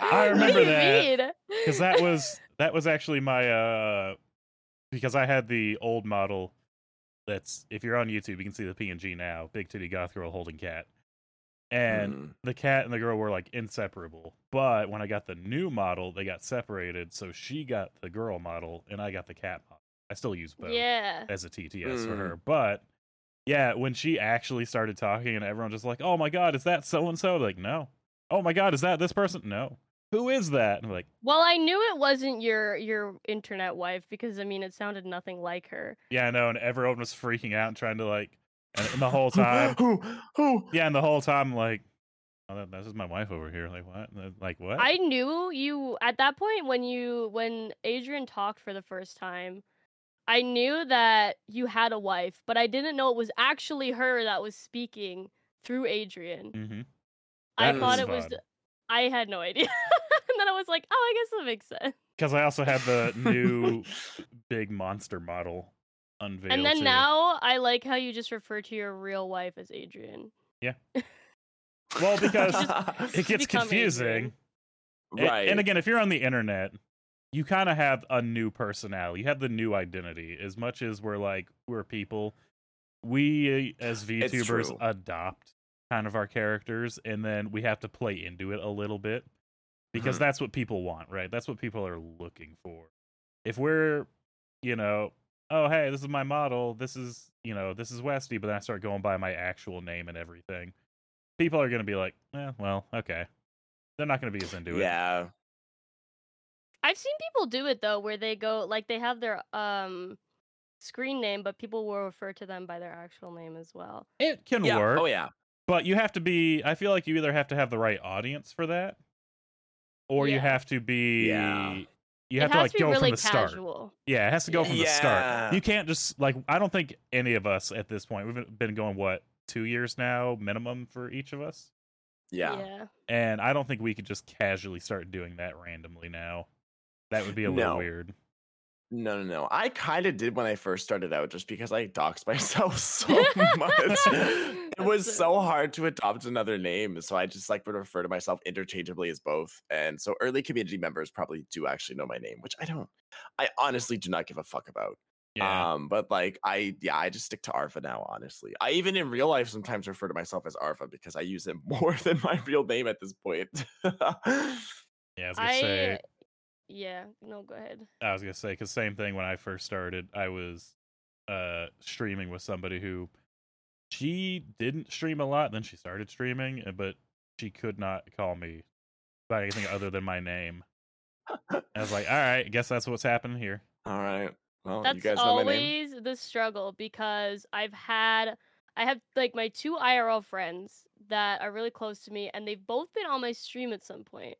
I remember that, because that was that was actually my uh because I had the old model that's if you're on YouTube you can see the PNG now big titty goth girl holding cat and Mm. the cat and the girl were like inseparable but when I got the new model they got separated so she got the girl model and I got the cat model I still use both yeah. as a TTS for Mm. her but yeah when she actually started talking and everyone just like oh my god is that so and so like no oh my god is that this person no who is that and I'm like Well, I knew it wasn't your your internet wife because I mean it sounded nothing like her. Yeah, I know, and everyone was freaking out and trying to like, and, and the whole time, who who yeah, and the whole time, like, oh, that, this is my wife over here. Like what? Like what? I knew you at that point when you when Adrian talked for the first time. I knew that you had a wife, but I didn't know it was actually her that was speaking through Adrian. Mm-hmm. I thought was it was. I had no idea, and then I was like, "Oh, I guess that makes sense." Because I also had the new big monster model unveiled. and then too. now I like how you just refer to your real wife as Adrian. Yeah. Well, because it gets confusing. Adrian. Right. And again, if you're on the internet, you kind of have a new personality. You have the new identity. As much as we're like we're people, we uh, as It's VTubers adopt kind of our characters, and then we have to play into it a little bit because Mhm. that's what people want, right? That's what people are looking for. If we're, you know, oh hey, this is my model. This is you know this is Westy, but then I start going by my actual name and everything. People are gonna be like, eh, well, okay. They're not gonna be as into it. yeah. I've seen people do it though, where they go like they have their um screen name, but people will refer to them by their actual name as well. It can Yeah. work, Oh yeah. but you have to be. I feel like you either have to have the right audience for that, or you have to be. Yeah. You have has to like to go really from the start. Yeah, it has to go Yeah. from the start. Yeah. You can't just like. I don't think any of us at this point. We've been- been going what two years now minimum for each of us, Yeah. yeah. and I don't think we could just casually start doing that randomly now. That would be a little No. weird. No, no, no. I kind of did when I first started out just because I doxed myself so much. it was That's so hard to adopt another name. So I just like would refer to myself interchangeably as both. And so early community members probably do actually know my name, which I don't, I honestly do not give a fuck about. Yeah. Um, but like I, yeah, I just stick to Arva now, honestly. I even in real life sometimes refer to myself as Arva because I use it more than my real name at this point. yeah. I was gonna I say. Yeah. No, go ahead. I was gonna say because same thing when I first started, I was uh streaming with somebody who she didn't stream a lot, then she started streaming, uh, but she could not call me by anything other than my name. I was like, all right, I guess that's what's happening here. All right. Well, you That's guys know my name. always the struggle because I've had I have like my two IRL friends that are really close to me and they've both been on my stream at some point.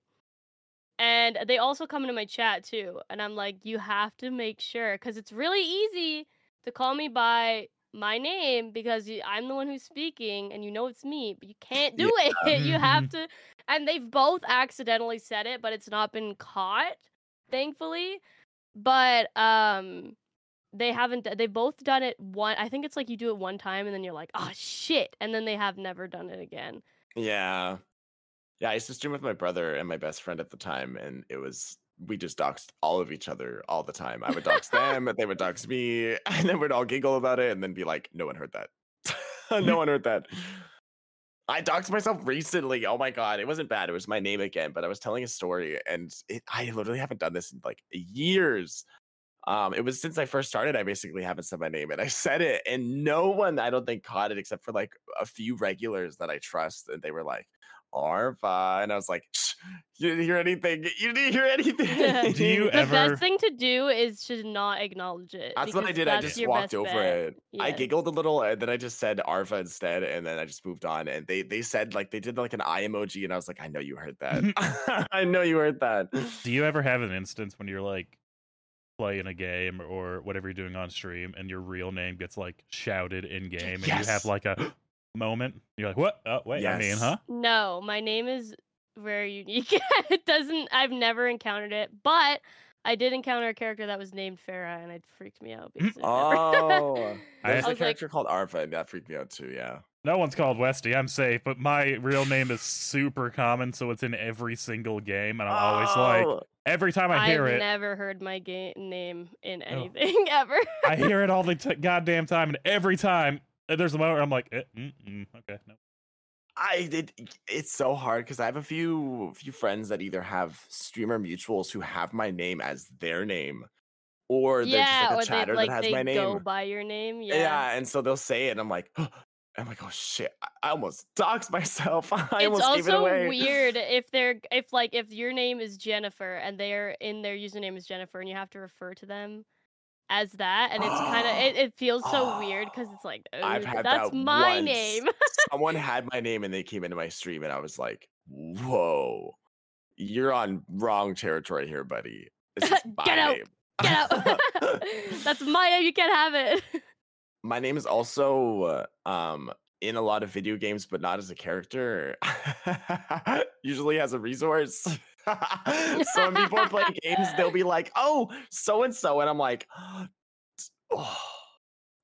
And they also come into my chat too. And I'm like, you have to make sure because it's really easy to call me by my name because I'm the one who's speaking and you know it's me, but you can't do it. you have to and they've both accidentally said it, but it's not been caught, thankfully. But um they haven't they've both done it one I think it's like you do it one time and then you're like, "Oh shit." And then they have never done it again. Yeah. Yeah, I used to stream with my brother and my best friend at the time, and it was we just doxed all of each other all the time. I would dox them, and they would dox me, and then we'd all giggle about it, and then be like, "No one heard that. no one heard that." I doxed myself recently. Oh my god, it wasn't bad. It was my name again, but I was telling a story, and it, I literally haven't done this in like years. Um, it was since I first started. I basically haven't said my name, and I said it, and no one, I don't think, caught it except for like a few regulars that I trust, and they were like, "Arva," and I was like, "You didn't hear anything. You didn't hear anything." Do you the ever- best thing to do is to not acknowledge it. That's what I did. I just walked over bet. it. I giggled a little, and then I just said Arva instead, and then I just moved on. And they they said like they did like an eye emoji, and I was like, I know you heard that. I know you heard that. Do you ever have an instance when you're like playing a game or whatever you're doing on stream and your real name gets like shouted in game and you have like a moment? You're like, what? Oh, wait, I mean, huh? No, my name is very unique. it doesn't. I've never encountered it, but I did encounter a character that was named Farah, and it freaked me out because Oh, there's I a was like, character called Arva, and that freaked me out too. Yeah. No one's called Westy. I'm safe, but my real name is super common, so it's in every single game, and I'm always like, Oh, every time I hear it I've it, never heard my game name in Oh. anything ever. I hear it all the t- goddamn time, and every time uh, there's a moment where I'm like, eh, mm, mm, okay, no. I did. It's so hard because I have a few few friends that either have streamer mutuals who have my name as their name, or they're yeah, just like a chatter they like that has they my go name. by your name. Yeah. Yeah. and so they'll say it, and I'm like, I'm like, oh shit, I- almost doxed myself. I it's almost gave it also away. weird if they're if like if your name is Jennifer and they're in their username is Jennifer and you have to refer to them as that and it's kind of it, it feels so weird because it's like I've had that's that my once. name Someone had my name and they came into my stream, and I was like, whoa, you're on wrong territory here, buddy. This is my Get out. name. get out that's my name you can't have it my name is also uh, um in a lot of video games but not as a character usually as a resource so when people are playing games they'll be like oh so and so and i'm like oh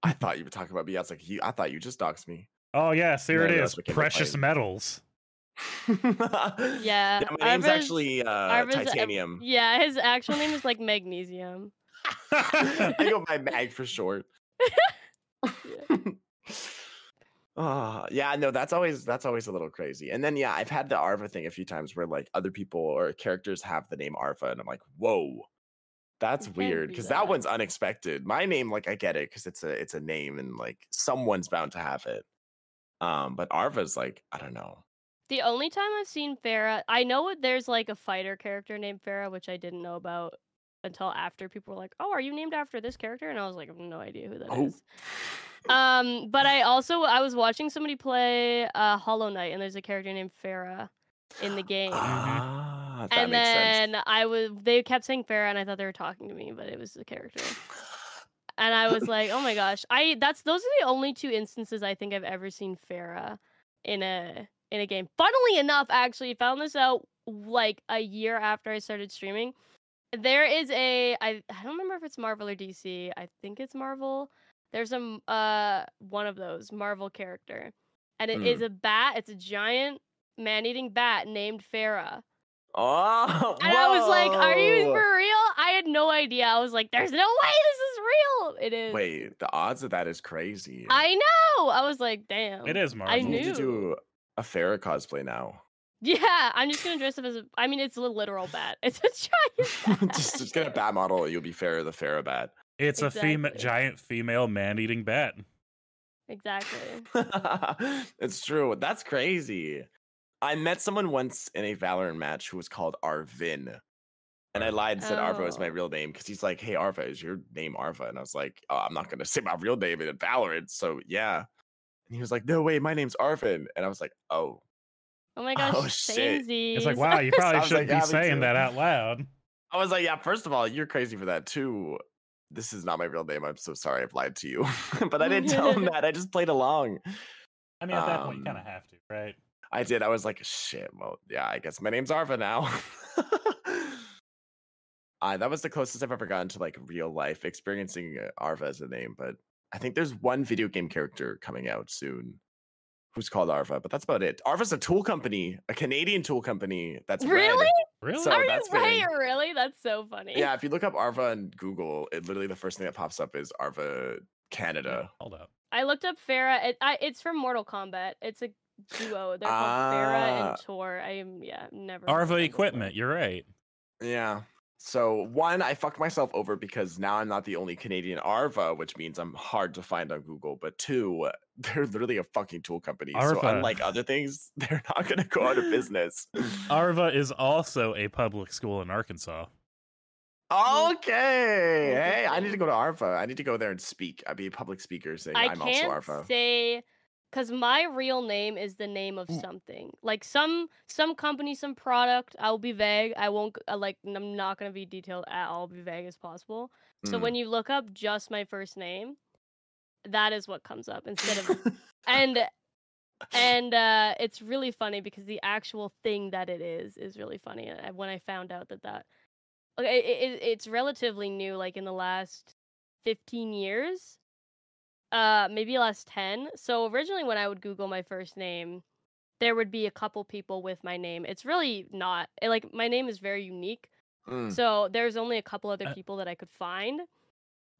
i thought you were talking about me. I was like i thought you just doxed me. Oh yes, here No, it no, is. that's what came to Precious metals. yeah yeah my name's Arva's- actually uh Arva's, uh, titanium. yeah his actual name is like magnesium. I go by mag for short Oh, yeah, no, that's always that's always a little crazy. And then yeah, I've had the Arva thing a few times where like other people or characters have the name Arva, and I'm like, whoa, that's weird because that. that one's unexpected. My name, like, I get it because it's a it's a name and like someone's bound to have it. Um, but Arva's like, I don't know. The only time I've seen Farah, I know there's like a fighter character named Farah, which I didn't know about until after people were like, "Oh, are you named after this character?" And I was like, "I have no idea who that is." Oh. Um, but I also I was watching somebody play uh, Hollow Knight, and there's a character named Farah in the game. Ah, that and makes sense. then I was they kept saying Farah, and I thought they were talking to me, but it was the character. And I was like, "Oh my gosh!" I that's those are the only two instances I think I've ever seen Farah in a in a game. Funnily enough, actually found this out like a year after I started streaming. There is a I I don't remember if it's Marvel or DC. I think it's Marvel. There's a uh one of those Marvel character, and it is a bat. It's a giant man-eating bat named Farah. Oh, And I was like, "Are you for real?" I had no idea. I was like, "There's no way this is real." It is. Wait, the odds of that is crazy. I know. I was like, "Damn." It is Marvel. I You need to do a Farah cosplay now. Yeah, I'm just gonna dress up as a. I mean, it's a literal bat. It's a giant bat. just, just get a bat model. You'll be Farah the Farah bat. It's a fema- Exactly. giant female man-eating bat. Exactly. it's true. That's crazy. I met someone once in a Valorant match who was called Arvin. And I lied and said Arva was my Oh. real name because he's like, hey, Arva, is your name Arva? And I was like, oh, I'm not going to say my real name in Valorant. So yeah. And he was like, no, way, my name's Arvin. And I was like, oh. Oh my gosh. Oh, shit. It's like, wow, you probably shouldn't like be saying to. that out loud. I was like, yeah, first of all, you're crazy for that too. This is not my real name. I'm so sorry I've lied to you. but I didn't tell him that. I just played along. I mean, at that point, you Um, kind of have to, right? I did. I was like, shit. Well, yeah, I guess my name's Arva now. uh, that was the closest I've ever gotten to like real life experiencing uh, Arva as a name. But I think there's one video game character coming out soon who's called Arva, but that's about it. Arva's a tool company, a Canadian tool company. That's red. Really? Really? So Are you that's wait, been- really? That's so funny. Yeah, if you look up Arva on Google, it literally the first thing that pops up is Arva Canada. Hold up. I looked up Farah. It, I, it's from Mortal Kombat. It's a duo. They're called Farah Ah. and Tor. I am yeah, never. Arva equipment. before. You're right. Yeah. So one, I fucked myself over because now I'm not the only Canadian Arva, which means I'm hard to find on Google. But two, they're literally a fucking tool company. So unlike other things, they're not gonna go out of business. Arva is also a public school in Arkansas. okay. Hey, I need to go to Arva. I need to go there and speak. I'd be a public speaker saying I I'm also can't Arva. say because my real name is the name of Mm. something. Like some some company, some product. I will be vague. I won't g- uh, like. i'm not gonna be detailed at all. I'll be vague as possible. So Mm. when you look up just my first name, that is what comes up instead of and and uh it's really funny because the actual thing that it is is really funny uh, when i found out that that okay it, it, it's relatively new like in the last 15 years uh maybe last 10 so originally when i would google my first name there would be a couple people with my name it's really not it, like my name is very unique Mm. so there's only a couple other Uh, people that I could find.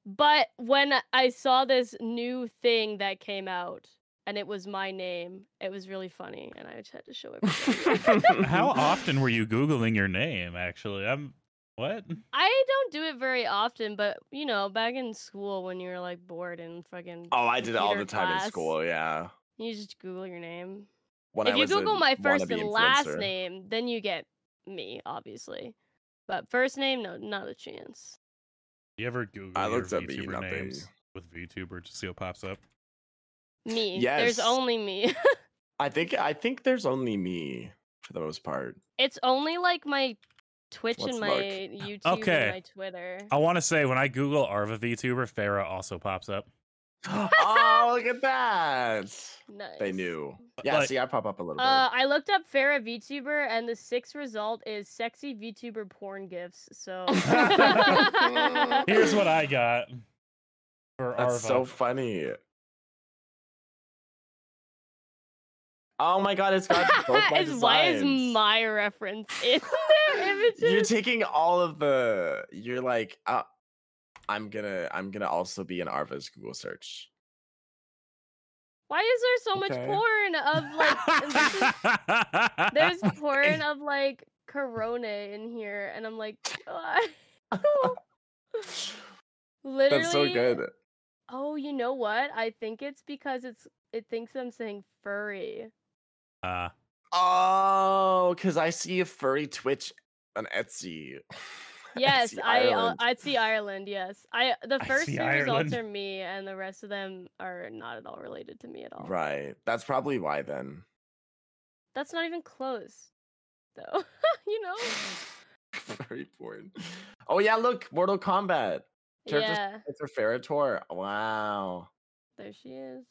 But when I saw this new thing that came out and it was my name, it was really funny and I just had to show it. How often were you googling your name? Actually, I'm what? I don't do it very often, but you know, back in school when you were like bored and fucking oh, I did it all the computer time in school. Yeah. You just Google your name. When if I you Google my first wannabe and last name, then you get me, obviously. But first name, no, not a chance. You ever Google I your looked up VTuber nothing. names with VTuber to see what pops up? Me. Yes. There's only me. I think I think there's only me for the most part. It's only like my Twitch Let's and my look. YouTube Okay. and my Twitter. I want to say when I Google Arva VTuber, Farah also pops up. Oh, look at that! Nice. They knew. Yeah, Like- see, I pop up a little Uh, I looked up Farah VTuber, and the sixth result is sexy VTuber porn gifs. So Here's what I got for. That's Arva. so funny. Oh my god, it's got both my Is- why is my reference in their images? You're taking all of the. You're like, uh, I'm gonna, I'm gonna also be in Arva's Google search. Why is there so much porn of like? is- there's porn of like Corona in here, and I'm like, "Why?" literally. That's so good. Oh, you know what? I think it's because it's it thinks I'm saying furry. Uh, Oh, because I see a furry Twitch on Etsy. Yes, Etsy I uh, Ireland. I'd see Ireland. Yes, I the first see two results are me, and the rest of them are not at all related to me at all. Right. That's probably why then. That's not even close, though. you know. Very porn. Oh yeah, look, Mortal Kombat. Characters Yeah, it's for Ferrator. Wow. there she is.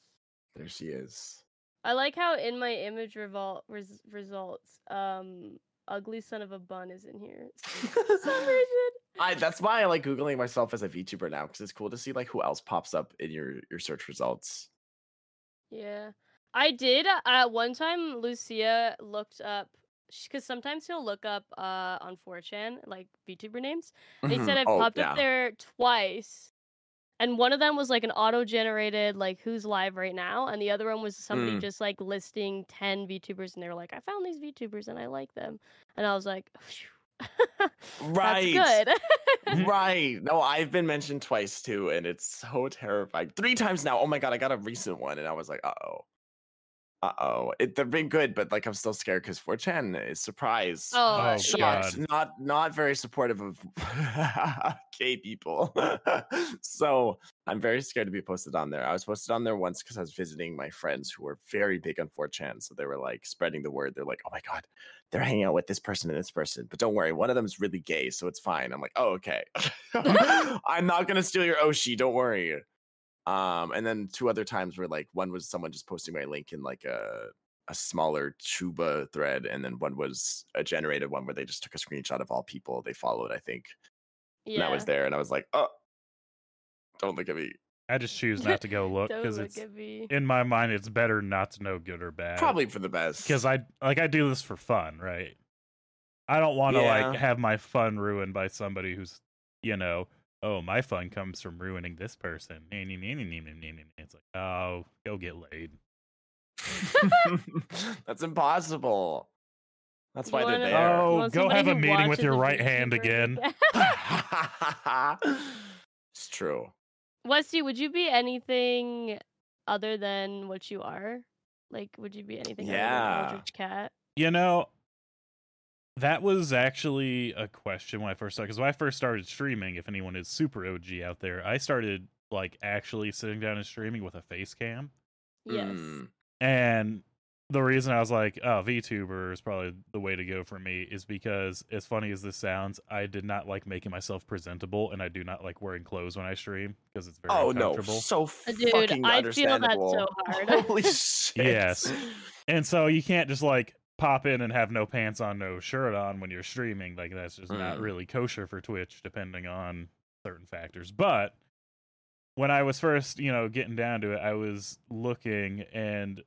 There she is. I like how in my image revol- res- results, um, ugly son of a bun is in here some reason. I that's why I like googling myself as a VTuber now because it's cool to see like who else pops up in your your search results. Yeah. I did uh one time Lucia looked up because sometimes he'll look up uh on 4chan like VTuber names. He said Mhm. it Oh, popped yeah. up there twice. And one of them was like an auto generated like who's live right now and the other one was somebody Mm. just like listing 10 VTubers and they were like I found these VTubers and I like them. And I was like Right. That's good. right. No, I've been mentioned twice too, and it's so terrifying. Three times now. Oh my god, I got a recent one, and I was like, uh oh. Uh oh. They've been good, but like I'm still scared because 4chan is surprised. oh, Oh, shocked, God. not not very supportive of gay people. so I'm very scared to be posted on there. I was posted on there once because I was visiting my friends who were very big on 4chan. So they were like spreading the word. They're like, oh my God, they're hanging out with this person and this person. But don't worry, one of them is really gay, so it's fine. I'm like, oh, okay. I'm not gonna steal your Oshi, don't worry. Um, and then two other times where like one was someone just posting my link in like a a smaller Chuba thread, and then one was a generated one where they just took a screenshot of all people they followed, I think. And that was there, and I was like, oh, don't look at me. I just choose not to go look because it's in my mind it's better not to know good or bad. Probably for the best. because I like I do this for fun, right? I don't want to Yeah. like have my fun ruined by somebody who's, you know, oh my fun comes from ruining this person. It's like oh, go get laid. That's impossible. That's why they're there. Oh, go have a meeting with your right hand again. it's true. Westy, would you be anything other than what you are? Like, would you be anything other Yeah. than Eldritch Cat? You know, that was actually a question when I first started. Because when I first started streaming, if anyone is super OG out there, I started like actually sitting down and streaming with a face cam. Yes. Mm. And the reason I was like, oh, VTuber is probably the way to go for me is because, as funny as this sounds, I did not like making myself presentable, and I do not like wearing clothes when I stream because it's very Oh no, uncomfortable. so Uh, Dude, fucking I feel that so understandable. hard. Holy shit! Yes. And so you can't just like pop in and have no pants on, no shirt on when you're streaming. Like that's just not Mm. really kosher for Twitch, depending on certain factors. But when I was first, you know, getting down to it, I was looking and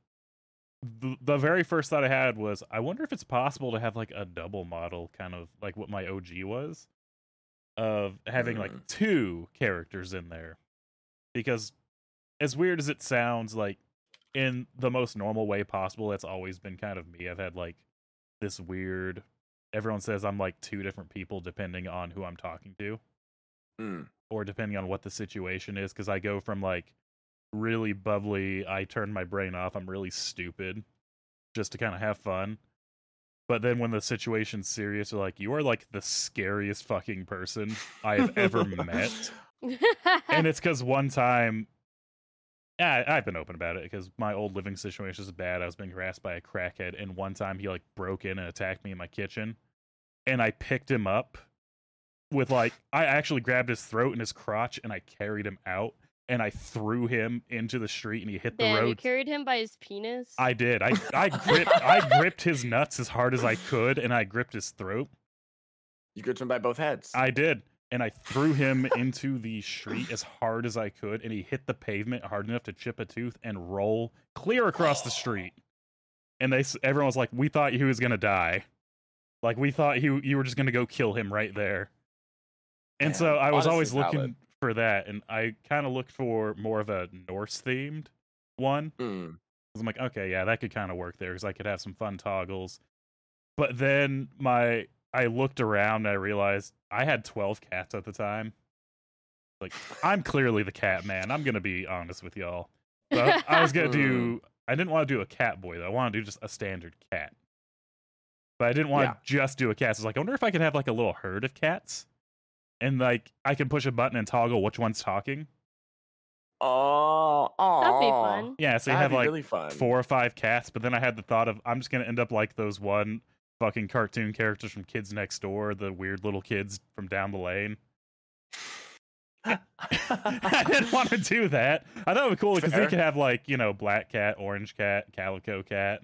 the, the very first thought I had was, I wonder if it's possible to have like a double model, kind of like what my OG was, of having like Mm. two characters in there. Because as weird as it sounds, like in the most normal way possible, that's always been kind of me. I've had like this weird. Everyone says I'm like two different people depending on who I'm talking to Mm. or depending on what the situation is because I go from like really bubbly, I turn my brain off, I'm really stupid just to kind of have fun. But then when the situation's serious, you're like, you are like the scariest fucking person I have ever met. And it's because one time, yeah, I've been open about it because my old living situation is bad. I was being harassed by a crackhead, and one time he like broke in and attacked me in my kitchen, and I picked him up with like I actually grabbed his throat and his crotch, and I carried him out, and I threw him into the street, and he hit the road. you carried him by his penis. I did. I I gripped I gripped his nuts as hard as I could, and I gripped his throat. You gripped him by both heads. I did. And I threw him into the street as hard as I could, and he hit the pavement hard enough to chip a tooth and roll clear across the street. And they, everyone was like, "We thought he was gonna die, like we thought he, you were just gonna go kill him right there." And so I was always looking valid. for that, and I kind of looked for more of a Norse themed one. Mm. I'm like, okay, yeah, that could kind of work there because I could have some fun toggles. But then my I looked around and I realized I had 12 cats at the time. Like, I'm clearly the cat man. I'm gonna be honest with y'all. So I, I was gonna do. Hmm. I didn't want to do a cat boy though. I want to do just a standard cat. But I didn't want Yeah. to just do a cat. So I was like, I wonder if I could have like a little herd of cats, and like I can push a button and toggle which one's talking. Oh, oh, That'd be fun. Yeah, so you That'd have like really fun. four or five cats, but then I had the thought of I'm just gonna end up like those one fucking cartoon characters from Kids Next Door, the weird little kids from down the lane. I didn't want to do that. I thought it would be cool because Fair. could have like you know black cat, orange cat, calico cat.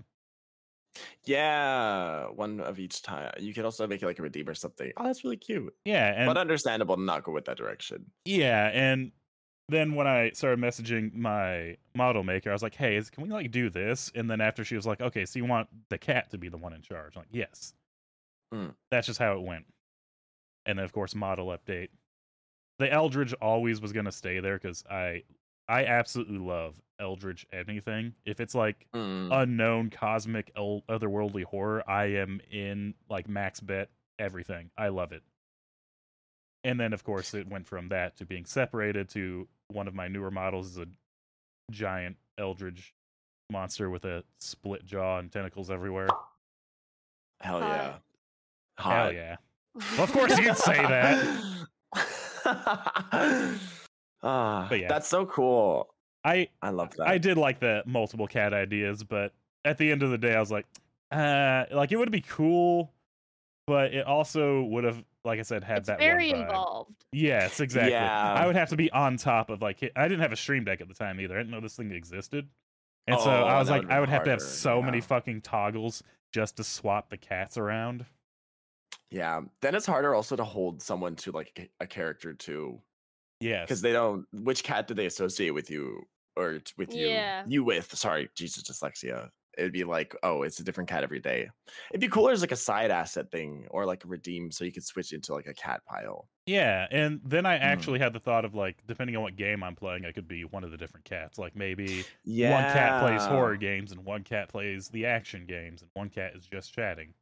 yeah, one of each time. You could also make it like a redeem or something. Oh, that's really cute. Yeah, and but understandable to not go with that direction. yeah, and then when I started messaging my model maker, I was like, "Hey, is, can we like do this?" And then after she was like, "Okay, so you want the cat to be the one in charge?" I'm like, "Yes." Mm. That's just how it went. And then of course, model update. The Eldritch always was gonna stay there because I, I absolutely love Eldritch anything. If it's like Mm. unknown cosmic el- otherworldly horror, I am in like max bet everything. I love it. And then of course it went from that to being separated to one of my newer models is a giant eldritch monster with a split jaw and tentacles everywhere. Hell Hot. yeah. Hell yeah. Well, of course you'd say that. Ah, But yeah. that's so cool. I I love that. I did like the multiple cat ideas, but at the end of the day I was like uh like it would be cool, but it also would have like I said had it's that very one involved. Yes, exactly. Yeah. I would have to be on top of like I didn't have a stream deck at the time either. I didn't know this thing existed. And so Oh, I was like would've I been would have to have harder, so many fucking toggles just to swap the cats around. Yeah. Then it's harder also to hold someone to like a- a character too, Yeah, because they don't. Which cat do they associate with you or with you? Yeah. You with? Sorry, Jesus, dyslexia. It'd be like, oh, it's a different cat every day. It'd be cooler as like a side asset thing or like a redeem so you could switch into like a cat pile. Yeah, and then I Hmm. actually had the thought of like, depending on what game I'm playing, I could be one of the different cats. Like maybe Yeah. one cat plays horror games and one cat plays the action games and one cat is just chatting.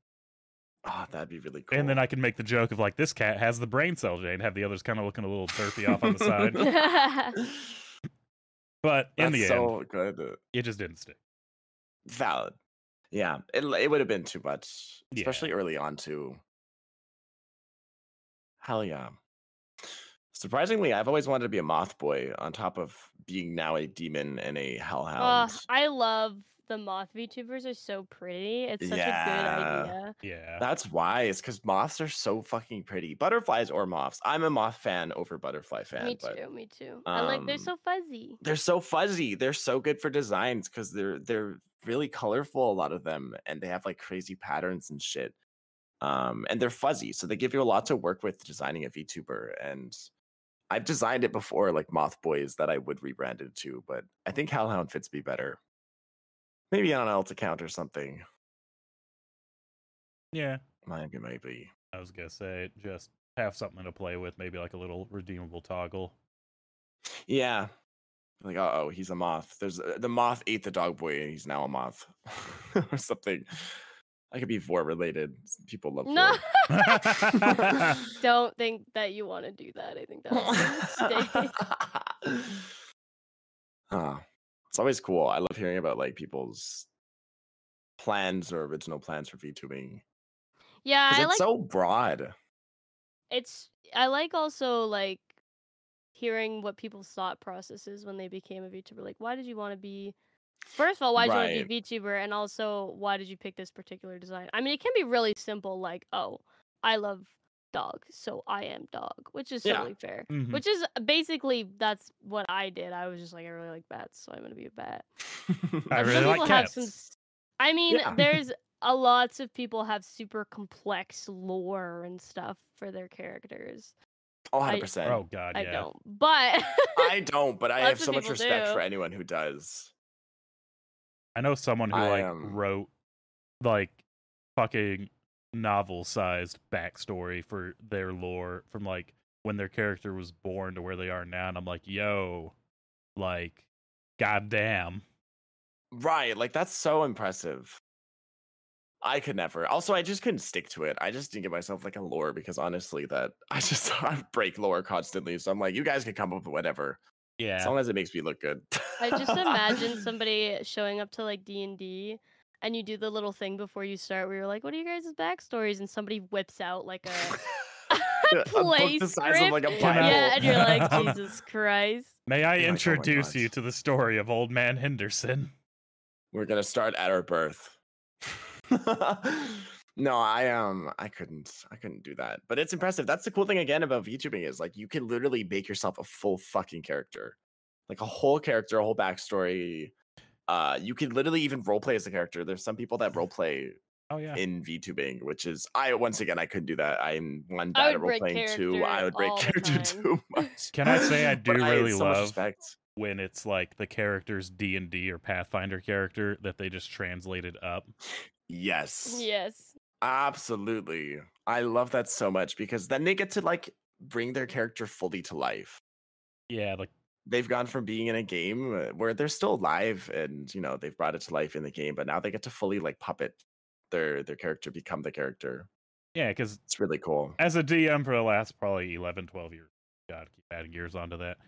Oh, that'd be really cool. And then I can make the joke of like this cat has the brain cell and have the others kind of looking a little derpy off on the side. But in That's the so end, good. it just didn't stick. Valid. Yeah, it it would have been too much, Yeah. especially early on too. Hell yeah. Surprisingly, I've always wanted to be a moth boy on top of being now a demon and a Oh, hellhound. I love the moth VTubers are so pretty. It's such a good idea. Yeah. That's why. It's because moths are so fucking pretty. Butterflies or moths. I'm a moth fan over butterfly fan. me but too, me too. I like they're um, so fuzzy. they're so fuzzy. They're so good for designs because they're they're really colorful. A lot of them, and they have like crazy patterns and shit. Um, and they're fuzzy, so they give you a lot to work with designing a VTuber. And I've designed it before, like Moth Boys, that I would rebrand it to, but I think Hellhound fits me better. Maybe on an alt account or something. Yeah. Might be, maybe. I was gonna say just have something to play with, maybe like a little redeemable toggle. Yeah. Like, uh oh, he's a moth. There's uh, the moth ate the dog boy, and he's now a moth, or something. I could be vor related. People love No, vor. don't think that you want to do that. I think that's a mistake. huh. It's always cool. I love hearing about like people's plans or original plans for VTubing. Yeah, 'Cause I it's like so broad. it's I like also like hearing what people's thought processes when they became a VTuber. Like, why did you want to be? First of all, why did you want to be a VTuber, and also why did you pick this particular design? I mean, it can be really simple, like, oh, I love dog, so I am dog, which is Yeah. totally fair. Mhm. Which is basically that's what I did. I was just like, I really like bats, so I'm gonna be a bat. I really like people have some. cats. s- I mean, Yeah. there's a lots of people have super complex lore and stuff for their characters. Oh, 100%. Oh god, I yeah. don't, but I don't, but I have so much respect do. for anyone who does. I know someone who I, like um, wrote like fucking novel sized backstory for their lore from like when their character was born to where they are now, and I'm like, yo, like, goddamn. Right, like that's so impressive. I could never. Also, I just couldn't stick to it. I just didn't give myself like a lore because honestly, that I just I break lore constantly. So I'm like, you guys can come up with whatever Yeah. as long as it makes me look good. I just imagine somebody showing up to like D and D, and you do the little thing before you start where you're like, "What are you guys' backstories?" and somebody whips out like a A book play the size of like a script. Can I- Bible. Yeah, and you're like, Um, Jesus Christ. May I You're like, "Oh introduce you to the story of Old Man Henderson? We're gonna start at our birth. no, I um I couldn't I couldn't do that. But it's impressive. That's the cool thing again about VTubing is like you can literally make yourself a full fucking character. Like a whole character, a whole backstory. Uh you can literally even roleplay as a character. There's some people that roleplay Oh yeah. in VTubing, which is I once again I couldn't do that. I'm one bad at would break roleplaying, two, I would break character too much. Can I say I do really had so love respect. when it's like the character's D and D or Pathfinder character that they just translated up. Yes. Yes. Absolutely. I love that so much because then they get to like bring their character fully to life. Yeah, like They've gone from being in a game uh, where they're still alive and you know they've brought it to life in the game, but now they get to fully like puppet their their character become the character. yeah, because It's really cool. as a DM for the last probably 11, 12 years, God, keep adding years onto that.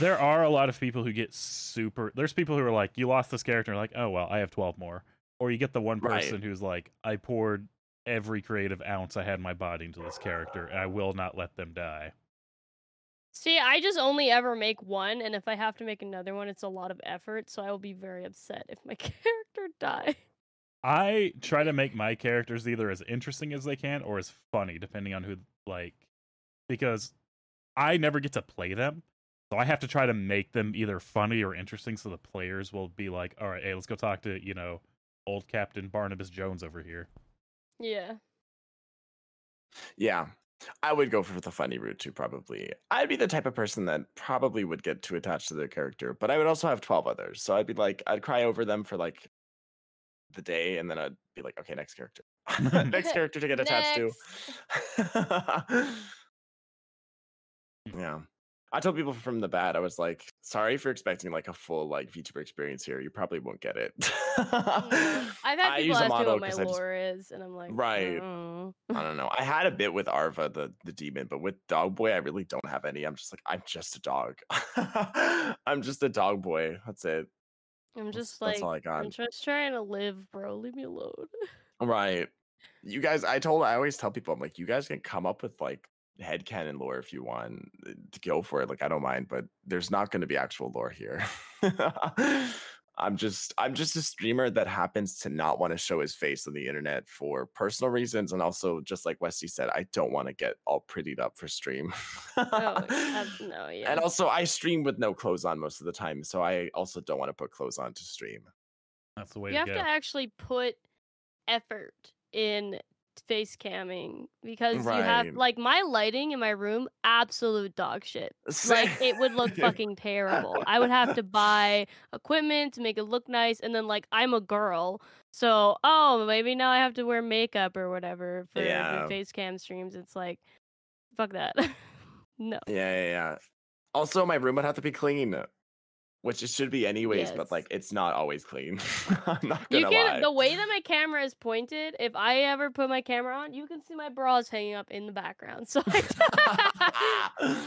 There are a lot of people who get super. There's people who are like, you lost this character, like, oh well, I have 12 more. Or you get the one Right. person who's like, I poured every creative ounce I had in my body into this character, and I will not let them die. See, I just only ever make one, and if I have to make another one, it's a lot of effort. So I will be very upset if my character dies. I try to make my characters either as interesting as they can or as funny, depending on who like because I never get to play them. So I have to try to make them either funny or interesting so the players will be like, all right, hey, let's go talk to, you know, old Captain Barnabas Jones over here. Yeah. Yeah. I would go for the funny route too, probably. I'd be the type of person that probably would get too attached to their character, but I would also have 12 others. So I'd be like, I'd cry over them for like the day, and then I'd be like, okay, next character, next character to get attached to. yeah. I told people from the bat, I was like, sorry for expecting like a full like VTuber experience here. You probably won't get it. Yeah. I've had I people use a ask me model what my I just- lore is, and I'm like, Right. "Oh." I don't know. I had a bit with Arva, the the demon, but with Dog Boy, I really don't have any. I'm just like, I'm just a dog. I'm just a dog boy. That's it. I'm That's- just that's like, all I got. I'm just trying to live, bro. Leave me alone. Right. You guys, I told, I always tell people, I'm like, you guys can come up with like headcanon lore if you want uh, to go for it. Like, I don't mind, but there's not going to be actual lore here. I'm just, I'm just a streamer that happens to not want to show his face on the internet for personal reasons. And also, just like Westy said, I don't want to get all prettied up for stream. Oh, no, yeah. And also, I stream with no clothes on most of the time. So I also don't want to put clothes on to stream. That's the way you to have go. to actually put effort in face camming because you have like my lighting in my room absolute dog shit. Like it would look fucking terrible. I would have to buy equipment to make it look nice and then like i'm a girl so oh maybe now i have to wear makeup or whatever for Yeah. face cam streams. It's like fuck that. No. Yeah, yeah, yeah. Also, my room would have to be clean, which it should be anyways, but like it's not always clean. I'm not gonna can lie. the way that my camera is pointed if i ever put my camera on you can see my bras hanging up in the background so I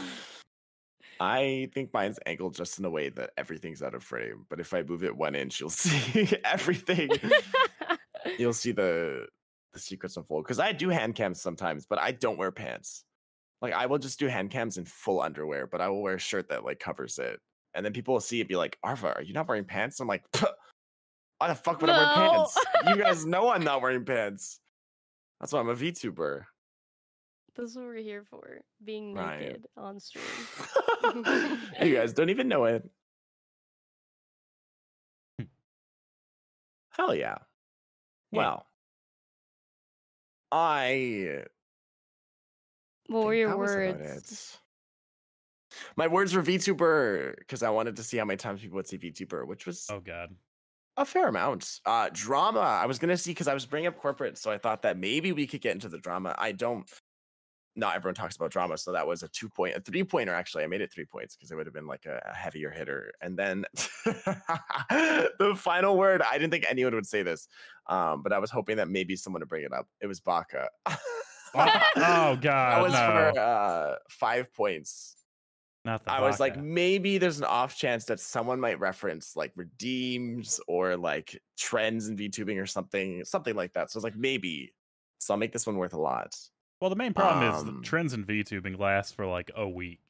I think mine's angled just in a way that everything's out of frame. But if I move it one inch, you'll see everything. you'll see the the secrets unfold. Because I do hand cams sometimes, but I don't wear pants. Like I will just do hand cams in full underwear, but I will wear a shirt that like covers it. And then people will see it be like, Arva, are you not wearing pants? I'm like, "Pah, why the fuck would I wear No. pants? You guys know I'm not wearing pants. That's why I'm a VTuber. That's what we're here for. Being Right. naked on stream. you guys don't even know it. Hmm. Hell yeah. Yeah. Well, I What were your that about words? My words were VTuber because I wanted to see how many times people would say VTuber, which was Oh god. a fair amount. Uh, drama. I was gonna see because I was bringing up corporate, so I thought that maybe we could get into the drama. I don't. Not everyone talks about drama, so that was a two point, a three pointer. Actually, I made it three points because it would have been like a, a heavier hitter. And then the final word. I didn't think anyone would say this, um, but I was hoping that maybe someone would bring it up. It was Baka. Oh, oh that was no. for uh, five points. Not the I was like, maybe there's an off chance that someone might reference like redeems or like trends in VTubing or something, something like that. So I was like, maybe. So I'll make this one worth a lot. Well, the main problem is um, the trends in VTubing last for like a week,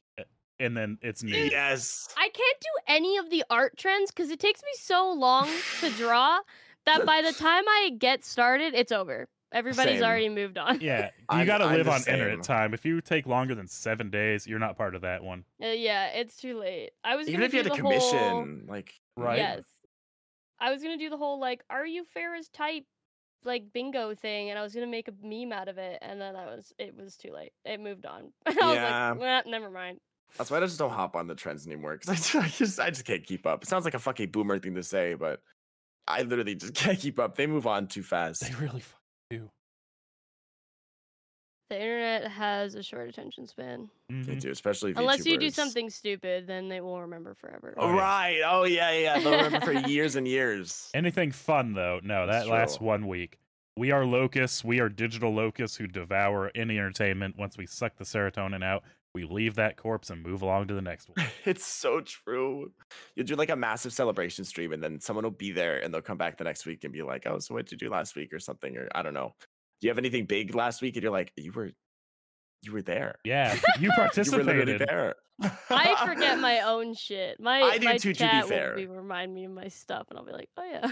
and then it's new. Yes. I can't do any of the art trends because it takes me so long to draw that by the time I get started, it's over. Everybody's Same. already moved on. Yeah, you got to live the on internet time. If you take longer than seven days, you're not part of that one. Uh, yeah, it's too late. I was Even if you had a the whole- commission, like Right. Yes. I was gonna do the whole like, are you fair as type like bingo thing, and I was gonna make a meme out of it, and then I was it was too late. It moved on. I was Yeah. like, well, never mind. that's why I just don't hop on the trends anymore because I, I just I just can't keep up. It sounds like a fucking boomer thing to say, but I literally just can't keep up. They move on too fast. They really fucking do. The internet has a short attention span. They Mhm. do, especially Unless you do VTubers. something stupid, then they will remember forever. Oh, yeah. right. Oh yeah, yeah. They'll remember for years and years. Anything fun though? No, That's that lasts true. one week. We are locusts. We are digital locusts who devour any entertainment. Once we suck the serotonin out, we leave that corpse and move along to the next one. It's so true. You'll do like a massive celebration stream, and then someone will be there, and they'll come back the next week and be like, "Oh, so what did you do last week, or something?" Or I don't know. Do you have anything big last week? And you're like, "You were, you were there. Yeah, you You participated. there." I forget my own shit. My I do my too, to be chat fair. will be remind me of my stuff, and I'll be like, oh yeah.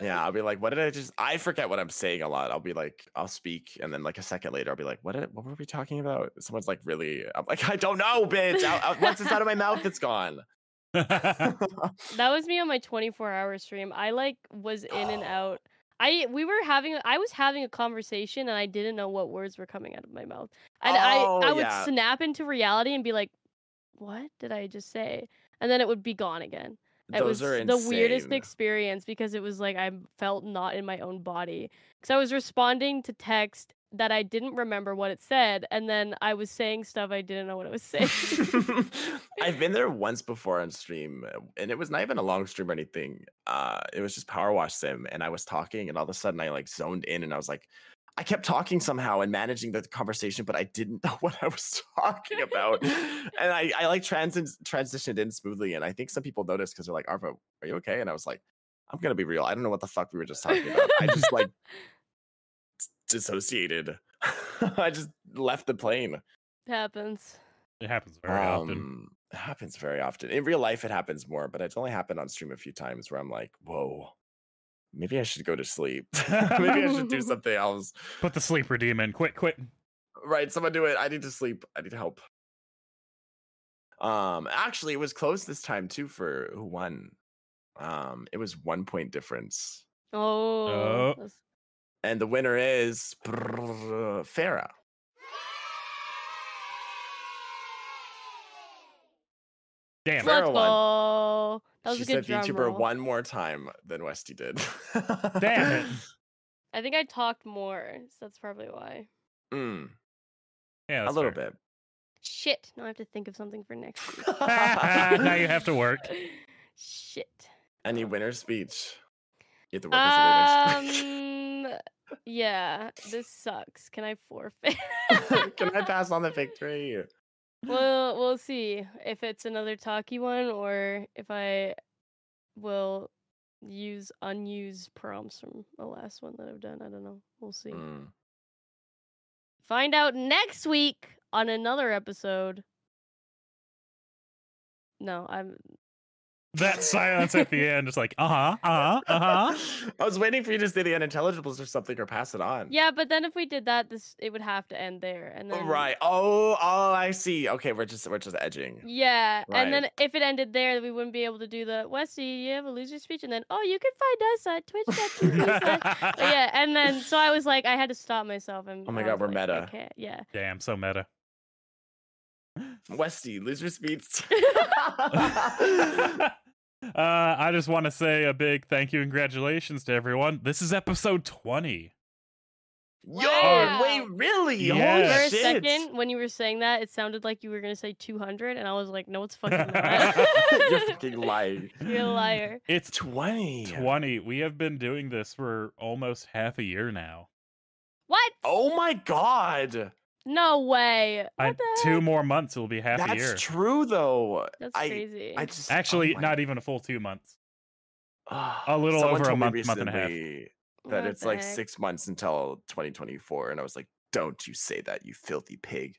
Yeah, I'll be like, "What did I just?" I forget what I'm saying a lot. I'll be like, I'll speak, and then like a second later, I'll be like, "What? Did, what were we talking about?" Someone's like, "Really?" I'm like, "I don't know, bitch. Out, out, once it's out of my mouth, it's gone." That was me on my 24 hour stream. I like was in and oh. out. I we were having I was having a conversation and I didn't know what words were coming out of my mouth. And Oh, I I would yeah. snap into reality and be like, "What did I just say?" And then it would be gone again. It Those was are the weirdest experience because it was like I felt not in my own body. Because I was responding to text that I didn't remember what it said, and then I was saying stuff I didn't know what it was saying. I've been there once before on stream, uh, and it was not even a long stream or anything. Uh, it was just Power Wash Sim, and I was talking, and all of a sudden I like zoned in, and I was like, I kept talking somehow and managing the conversation, but I didn't know what I was talking about, and I I like trans- transitioned in smoothly, and I think some people noticed because they're like, Arvo, are you okay? And I was like, I'm gonna be real, I don't know what the fuck we were just talking about. I just like dissociated. I just left the plane. happens. It happens very often. Um, It happens very often. In real life, it happens more, but it's only happened on stream a few times where I'm like, whoa, maybe I should go to sleep. maybe I should do something else. Put the sleeper demon. Quit, quit. Right, someone do it. I need to sleep. I need help. Um, actually, it was close this time too for who won. Um, it was one point difference, Oh, Oh. and the winner is Farah. Damn. Fair let's one. go. That was she a good said drum VTuber roll. one more time than Westy did. Damn it. I think I talked more, so that's probably why. Mm, Yeah, a little fair. bit. Shit. Now I have to think of something for next week. now you have to work. Shit. Any winner speech? You have to work as a winner speech. Um. yeah, this sucks. Can I forfeit? Can I pass on the victory? Well, we'll see if it's another talkie one or if I will use unused prompts from the last one that I've done. I don't know. We'll see. Mm. Find out next week on another episode. No, I'm That silence at the end is like, uh huh, uh huh, uh huh. I was waiting for you to say the unintelligibles or something or pass it on. Yeah, but then if we did that, this it would have to end there, and Oh, then Right. Oh, oh, I see. Okay, we're just we're just edging. Yeah, and then if it ended there, we wouldn't be able to do the Westy. You have a loser speech, and then oh, you can find us at Twitch. Yeah, and then so I was like, I had to stop myself. And Oh my God, we're like, meta. Okay, yeah. Damn, so meta. Westy, loser speeds. uh, I just want to say a big thank you and congratulations to everyone. This is episode 20. Yo, wait, really? Yeah. For a second, when you were saying that, it sounded like you were gonna say 200, and I was like, no, it's fucking not. You're fucking lying. You're a liar. It's 20. 20. We have been doing this for almost half a year now. What? Oh my god. No way. What I, the two more months, it'll be half a year. That's true though. That's I crazy. I just oh Actually, my- not even a full two months. A little someone over a month, month and a half. That What it's like heck? six months until 2024, and I was like, "Don't you say that, you filthy pig!"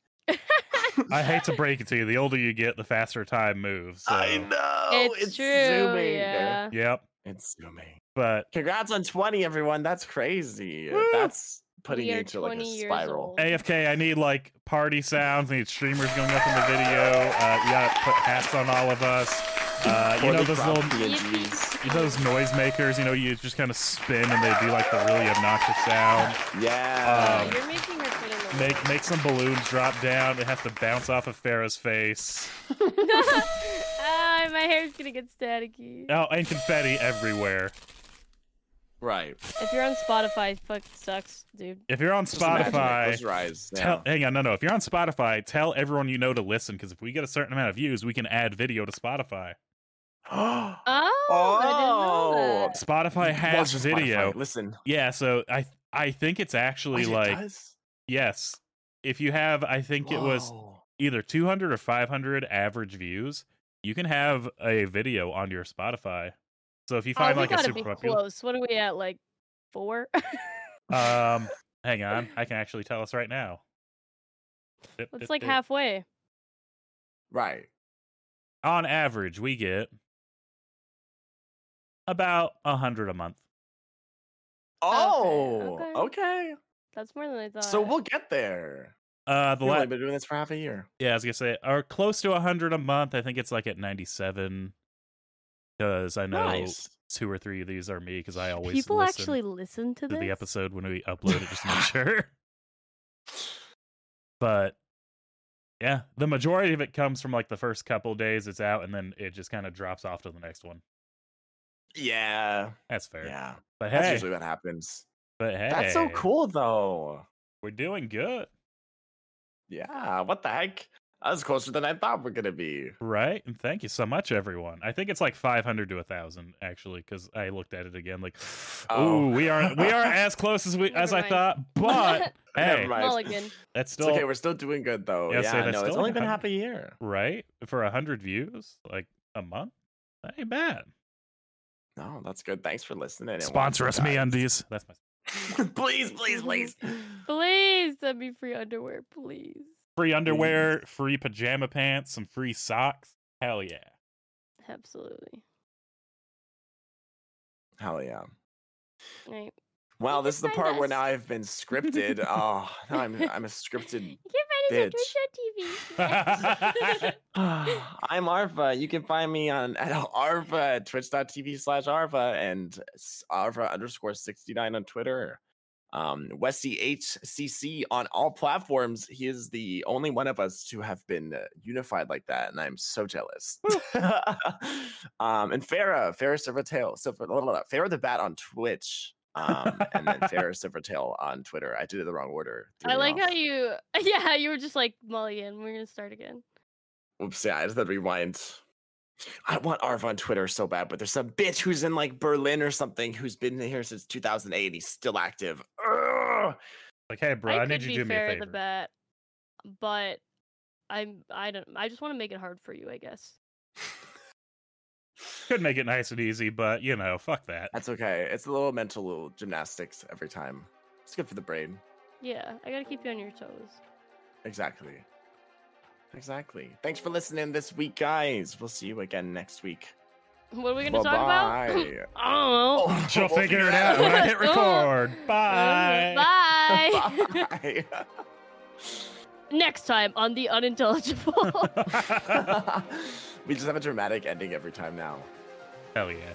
I hate to break it to you. The older you get, the faster time moves. So. I know It's, true. zooming. Yeah. Yep. It's zooming. But Congrats on 20, everyone. That's crazy. Woo! That's putting you into like a spiral. AFK, I need like party sounds. I need streamers going up in the video. Uh, you gotta put hats on all of us. Uh, you know those cropped little PNGs. those noisemakers. You know, you just kind of spin and they do like the really obnoxious sound. Yeah. Um, You're making her put in the Make work. make some balloons drop down. It has to bounce off of Farah's face. ah, my hair's gonna get staticky. Oh, and confetti everywhere. Right. If you're on Spotify, fuck sucks, dude. If you're on Just imagine it. Spotify, Close your eyes. Tell, hang on, no, no. If you're on Spotify, tell everyone you know to listen because if we get a certain amount of views, we can add video to Spotify. Oh, I didn't know oh. that. Spotify has Watch the Spotify. video. Listen. Yeah, so I I think it's actually Wait, it like does? yes. If you have, I think it was either 200 or 500 average views, you can have a video on your Spotify. So if you Oh, find we like a super be popular, close. What are we at? Like four? um, hang on, I can actually tell us right now. It's dip, like dip. halfway. Right. On average, we get about a hundred a month. Oh, okay. okay. That's more than I thought. So we'll get there. Uh, the We've la- only been doing this for half a year. yeah, I was gonna say, are close to a hundred a month. I think it's like at ninety-seven. Because I know Nice. two or three of these are me. Because I always people listen actually listen to to this. the episode when we upload it just to make sure. But yeah, the majority of it comes from like the first couple days it's out, and then it just kind of drops off to the next one. Yeah, That's fair. yeah. But hey, That's usually what happens. but hey, That's so cool, though. We're doing good, Yeah. What the heck? That was closer than I thought we're gonna be. right? And thank you so much, everyone. I think it's like 500 to a thousand actually, because I looked at it again. Like, Oh. ooh, we are we are as close as we as Never I thought, but hey, mind. Mulligan. that's It's still okay. We're still doing good though. Yeah, Yeah. say that's no, it's only been half a year. right for a hundred views, like a month. That ain't bad. No, that's good. Thanks for listening. Sponsor us, watching, me undies. That's my please, please, please. Please send me free underwear, please. Free underwear, free pajama pants, some free socks. Hell yeah. Absolutely. Hell yeah. Right. Wow, You this is the part find where now I've been scripted. oh, now I'm I'm a scripted. You can find us Bitch. on Twitch on TV. I'm Arva. You can find me on at Arva at twitch.tv slash Arva and s- Arva underscore 69 on Twitter. Um, Westy HCC on all platforms. He is the only one of us to have been uh, unified like that, and I'm so jealous. um, and Farah, Farah Silvertail, Silver, blah, blah, blah, Farah the Bat on Twitch. um, and then Farah Silvertail on Twitter. I did it the wrong order. I like off. how you, yeah, you were just like Mulligan. We're gonna start again. Oops, yeah, I just had to rewind. I want Arv on Twitter so bad, but there's some bitch who's in like Berlin or something who's been here since 2008 and he's still active. Ugh. Like, hey, bro, I, I need you to do me a fair favor. the bet, but I'm I don't I just want to make it hard for you, I guess. Could make it nice and easy, but you know, fuck that. That's okay. It's a little mental little gymnastics every time. It's good for the brain. Yeah, I gotta keep you on your toes. Exactly. Exactly. Thanks for listening this week, guys. We'll see you again next week. What are we gonna talk about? I Bye-bye. don't know. Oh, she'll We'll figure it out when I hit oh. record. Bye. Bye. Bye. Next time on the unintelligible. we just have a dramatic ending every time now. Hell yeah.